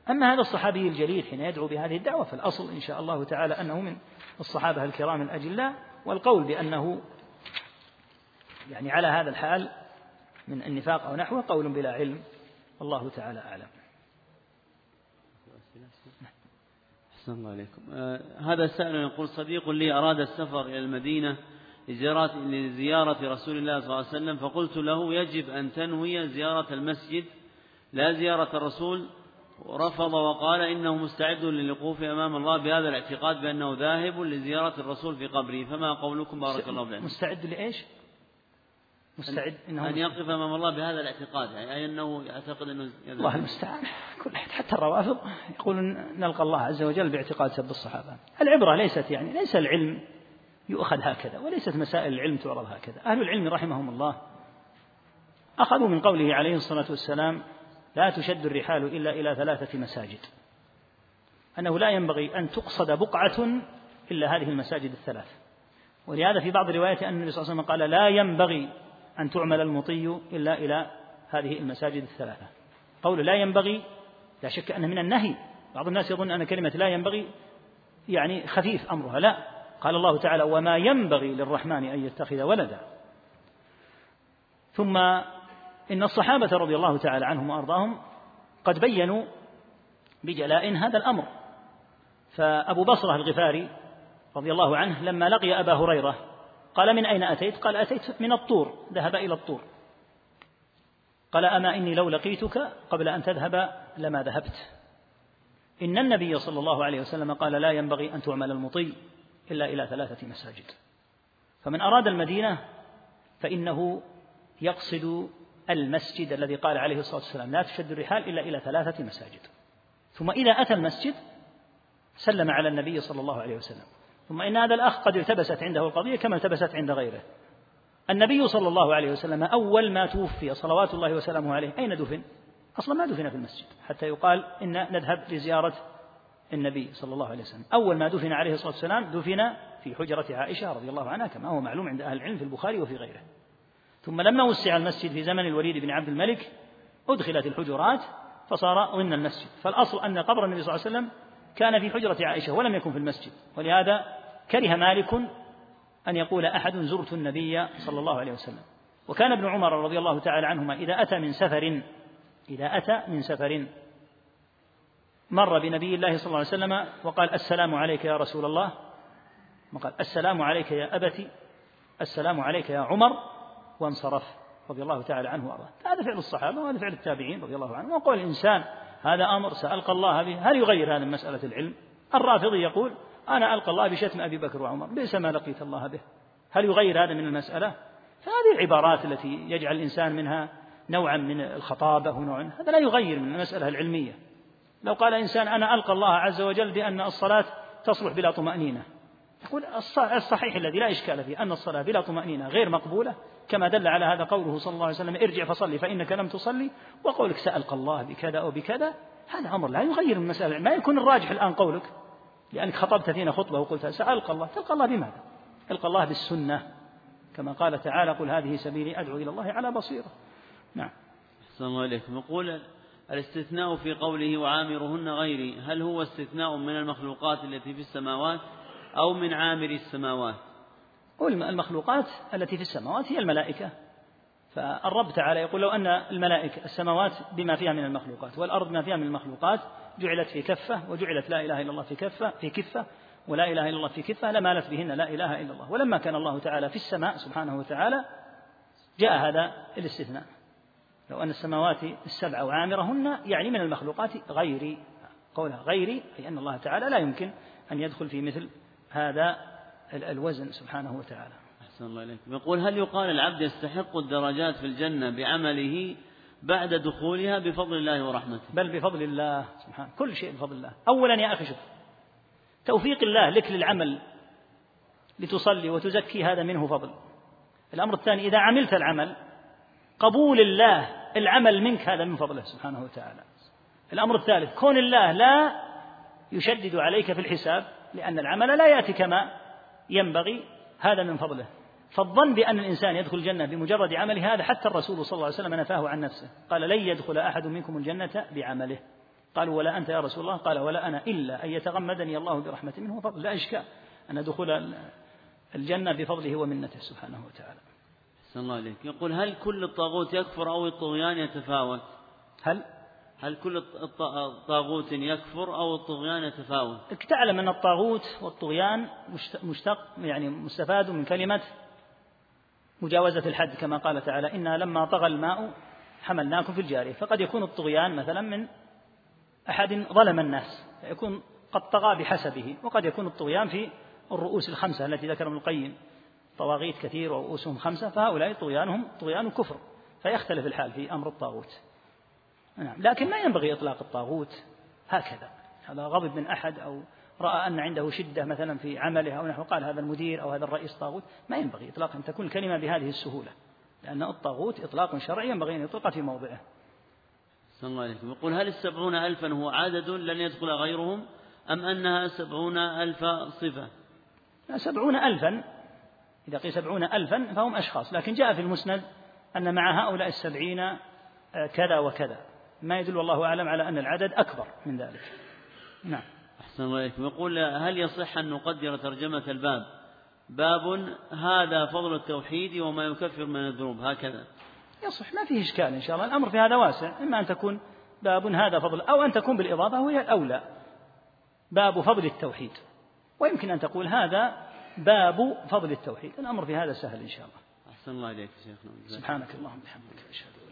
أما هذا الصحابي الجليل حين يدعو بهذه الدعوة فالأصل إن شاء الله تعالى أنه من الصحابة الكرام الأجلاء والقول بأنه يعني على هذا الحال من النفاق أو نحوه قول بلا علم. والله تعالى أعلم. أحسن الله عليكم آه هذا السائل يقول صديق لي أراد السفر إلى المدينة لزيارة رسول الله صلى الله عليه وسلم فقلت له يجب أن تنوي زيارة المسجد. لا زيارة الرسول. ورفض وقال إنه مستعد للوقوف أمام الله بهذا الاعتقاد بأنه ذاهب لزيارة الرسول في قبره فما قولكم؟ بارك الله فيكم مستعد لإيش؟ مستعد إنه أن يقف أمام الله بهذا الاعتقاد يعني أي أنه يعتقد أنه الله المستعان. كل حتى الروافض يقولون نلقى الله عز وجل باعتقاد سب الصحابة. العبرة ليست يعني ليس العلم يؤخذ هكذا وليست مسائل العلم تعرض هكذا. أهل العلم رحمهم الله أخذوا من قوله عليه الصلاة والسلام لا تشد الرحال إلا إلى ثلاثة مساجد. أنه لا ينبغي أن تقصد بقعة إلا هذه المساجد الثلاث. ولهذا في بعض الروايات أن النبي صلى الله عليه وسلم قال لا ينبغي أن تعمل المطي إلا إلى هذه المساجد الثلاثة. قول لا ينبغي لا شك أن من النهي بعض الناس يظن أن كلمة لا ينبغي يعني خفيف أمرها لا. قال الله تعالى وما ينبغي للرحمن أن يتخذ ولدا. ثم إن الصحابة رضي الله تعالى عنهم وأرضاهم قد بينوا بجلاء هذا الأمر. فأبو بصرة الغفاري رضي الله عنه لما لقي أبا هريرة قال من أين أتيت؟ قال أتيت من الطور ذهب إلى الطور. قال أما إني لو لقيتك قبل أن تذهب لما ذهبت. إن النبي صلى الله عليه وسلم قال لا ينبغي أن تعمل المطي إلا إلى ثلاثة مساجد. فمن أراد المدينة فإنه يقصد المسجد الذي قال عليه الصلاة والسلام لا تشد الرحال إلا إلى ثلاثة مساجد. ثم إذا أتى المسجد سلم على النبي صلى الله عليه وسلم. ثم إن هذا الأخ قد التبست عنده القضية كما التبست عند غيره. النبي صلى الله عليه وسلم أول ما توفي صلوات الله وسلامه عليه أين دفن؟ أصلا ما دفن في المسجد حتى يقال إن نذهب لزيارة النبي صلى الله عليه وسلم. أول ما دفن عليه الصلاة والسلام دفن في حجرة عائشة رضي الله عنها كما هو معلوم عند أهل العلم في البخاري وفي غيره. ثم لما وسع المسجد في زمن الوليد بن عبد الملك أدخلت الحجرات فصار ضمن المسجد. فالأصل أن قبر النبي صلى الله عليه وسلم كان في حجرة عائشة ولم يكن في المسجد ولهذا كره مالك أن يقول أحد زرت النبي صلى الله عليه وسلم. وكان ابن عمر رضي الله تعالى عنهما إذا أتى من سفر إذا أتى من سفر مر بنبي الله صلى الله عليه وسلم وقال السلام عليك يا رسول الله وقال السلام عليك يا أبتي السلام عليك يا عمر وانصرف رضي الله تعالى عنه وأرضاه. هذا فعل الصحابة وهذا فعل التابعين رضي الله عنهم. وقول الإنسان هذا أمر سألقى الله به. هل يغير هذا مسألة العلم؟ الرافضي يقول أنا ألقى الله بشتم أبي بكر وعمر. بئس ما لقيت الله به. هل يغير هذا من المسألة؟ فهذه العبارات التي يجعل الإنسان منها نوعا من الخطابة ونوع هذا لا يغير من المسألة العلمية. لو قال إنسان أنا ألقى الله عز وجل بأن الصلاة تصلح بلا طمأنينة. يقول الصحيح الذي لا إشكال فيه أن الصلاة بلا طمأنينة غير مقبولة. كما دل على هذا قوله صلى الله عليه وسلم ارجع فصلي فإنك لم تصلي وقولك سألقى الله بكذا أو بكذا هذا أمر لا يغير المسألة ما يكون الراجح الآن قولك لأنك خطبت فينا خطبة وقلت سألقى الله تلقى الله بماذا؟ تلقى الله بالسنة كما قال تعالى قل هذه سبيلي أدعو إلى الله على بصيرة. نعم. الله إليكم يقول الاستثناء في قوله وعامرهن غيري هل هو استثناء من المخلوقات التي في السماوات أو من عامر السماوات؟ المخلوقات التي في السماوات هي الملائكة. فالرب تعالى يقول لو أن الملائكة السماوات بما فيها من المخلوقات والأرض بما فيها من المخلوقات جعلت في كفة وجعلت لا إله إلا الله في كفة في كفة ولا إله إلا الله في كفة لمالت بهن لا إله إلا الله. ولما كان الله تعالى في السماء سبحانه وتعالى جاء هذا الاستثناء. لو أن السماوات السبع وعامرهن يعني من المخلوقات غيري قولها غيري أي أن الله تعالى لا يمكن أن يدخل في مثل هذا الوزن سبحانه وتعالى. أحسن الله إليك. يقول هل يقال العبد يستحق الدرجات في الجنة بعمله بعد دخولها بفضل الله ورحمته؟ بل بفضل الله سبحانه. كل شيء بفضل الله. أولا يا أخي شوف توفيق الله لك للعمل لتصلي وتزكي هذا منه فضل. الأمر الثاني إذا عملت العمل قبول الله العمل منك هذا من فضله سبحانه وتعالى. الأمر الثالث كون الله لا يشدد عليك في الحساب لأن العمل لا يأتي كما ينبغي هذا من فضله. فالظن بأن الإنسان يدخل الجنة بمجرد عمله هذا حتى الرسول صلى الله عليه وسلم نفاه عن نفسه. قال لن يدخل أحد منكم الجنة بعمله. قالوا ولا أنت يا رسول الله؟ قال ولا أنا إلا أن يتغمدني الله برحمة منه وفضل لا إشكال. أن دخول الجنة بفضله ومنته سبحانه وتعالى. أحسن الله عليك. يقول هل كل الطاغوت يكفر أو الطغيان يتفاوت؟ هل هل كل طاغوت يكفر أو الطغيان يتفاوت؟ تعلم أن الطاغوت والطغيان مشتق يعني مستفاد من كلمة مجاوزة الحد كما قال تعالى إنا لما طغى الماء حملناكم في الجارية. فقد يكون الطغيان مثلا من أحد ظلم الناس فيكون قد طغى بحسبه وقد يكون الطغيان في الرؤوس الخمسة التي ذكر ابن القيم. طواغيت كثير ورؤوسهم خمسة فهؤلاء طغيانهم طغيان كفر. فيختلف الحال في أمر الطاغوت. نعم. لكن ما ينبغي إطلاق الطاغوت هكذا. هذا غضب من أحد أو رأى أن عنده شدة مثلا في عمله أو نحو قال هذا المدير أو هذا الرئيس طاغوت. ما ينبغي إطلاق أن تكون الكلمة بهذه السهولة. لأن الطاغوت إطلاق شرعي ينبغي أن يطلق في موضعه. الله عليه وسلم. يقول هل السبعون ألفا هو عدد لن يدخل غيرهم أم أنها سبعون ألف صفة؟ سبعون ألفا. إذا قيل سبعون ألفا فهم أشخاص. لكن جاء في المسند أن مع هؤلاء السبعين آه، كذا وكذا. ما يدل والله أعلم على أن العدد أكبر من ذلك. نعم. أحسن الله عليكم يقول هل يصح أن نقدر ترجمة الباب؟ باب هذا فضل التوحيد وما يكفر من الذنوب. هكذا. يصح. ما فيه إشكال إن شاء الله. الأمر في هذا واسع. إما أن تكون باب هذا فضل أو أن تكون بالإضافة وهي الأولى. باب فضل التوحيد. ويمكن أن تقول هذا باب فضل التوحيد. الأمر في هذا سهل إن شاء الله. أحسن الله إليك شيخنا. سبحانك اللهم وبحمدك. أشهد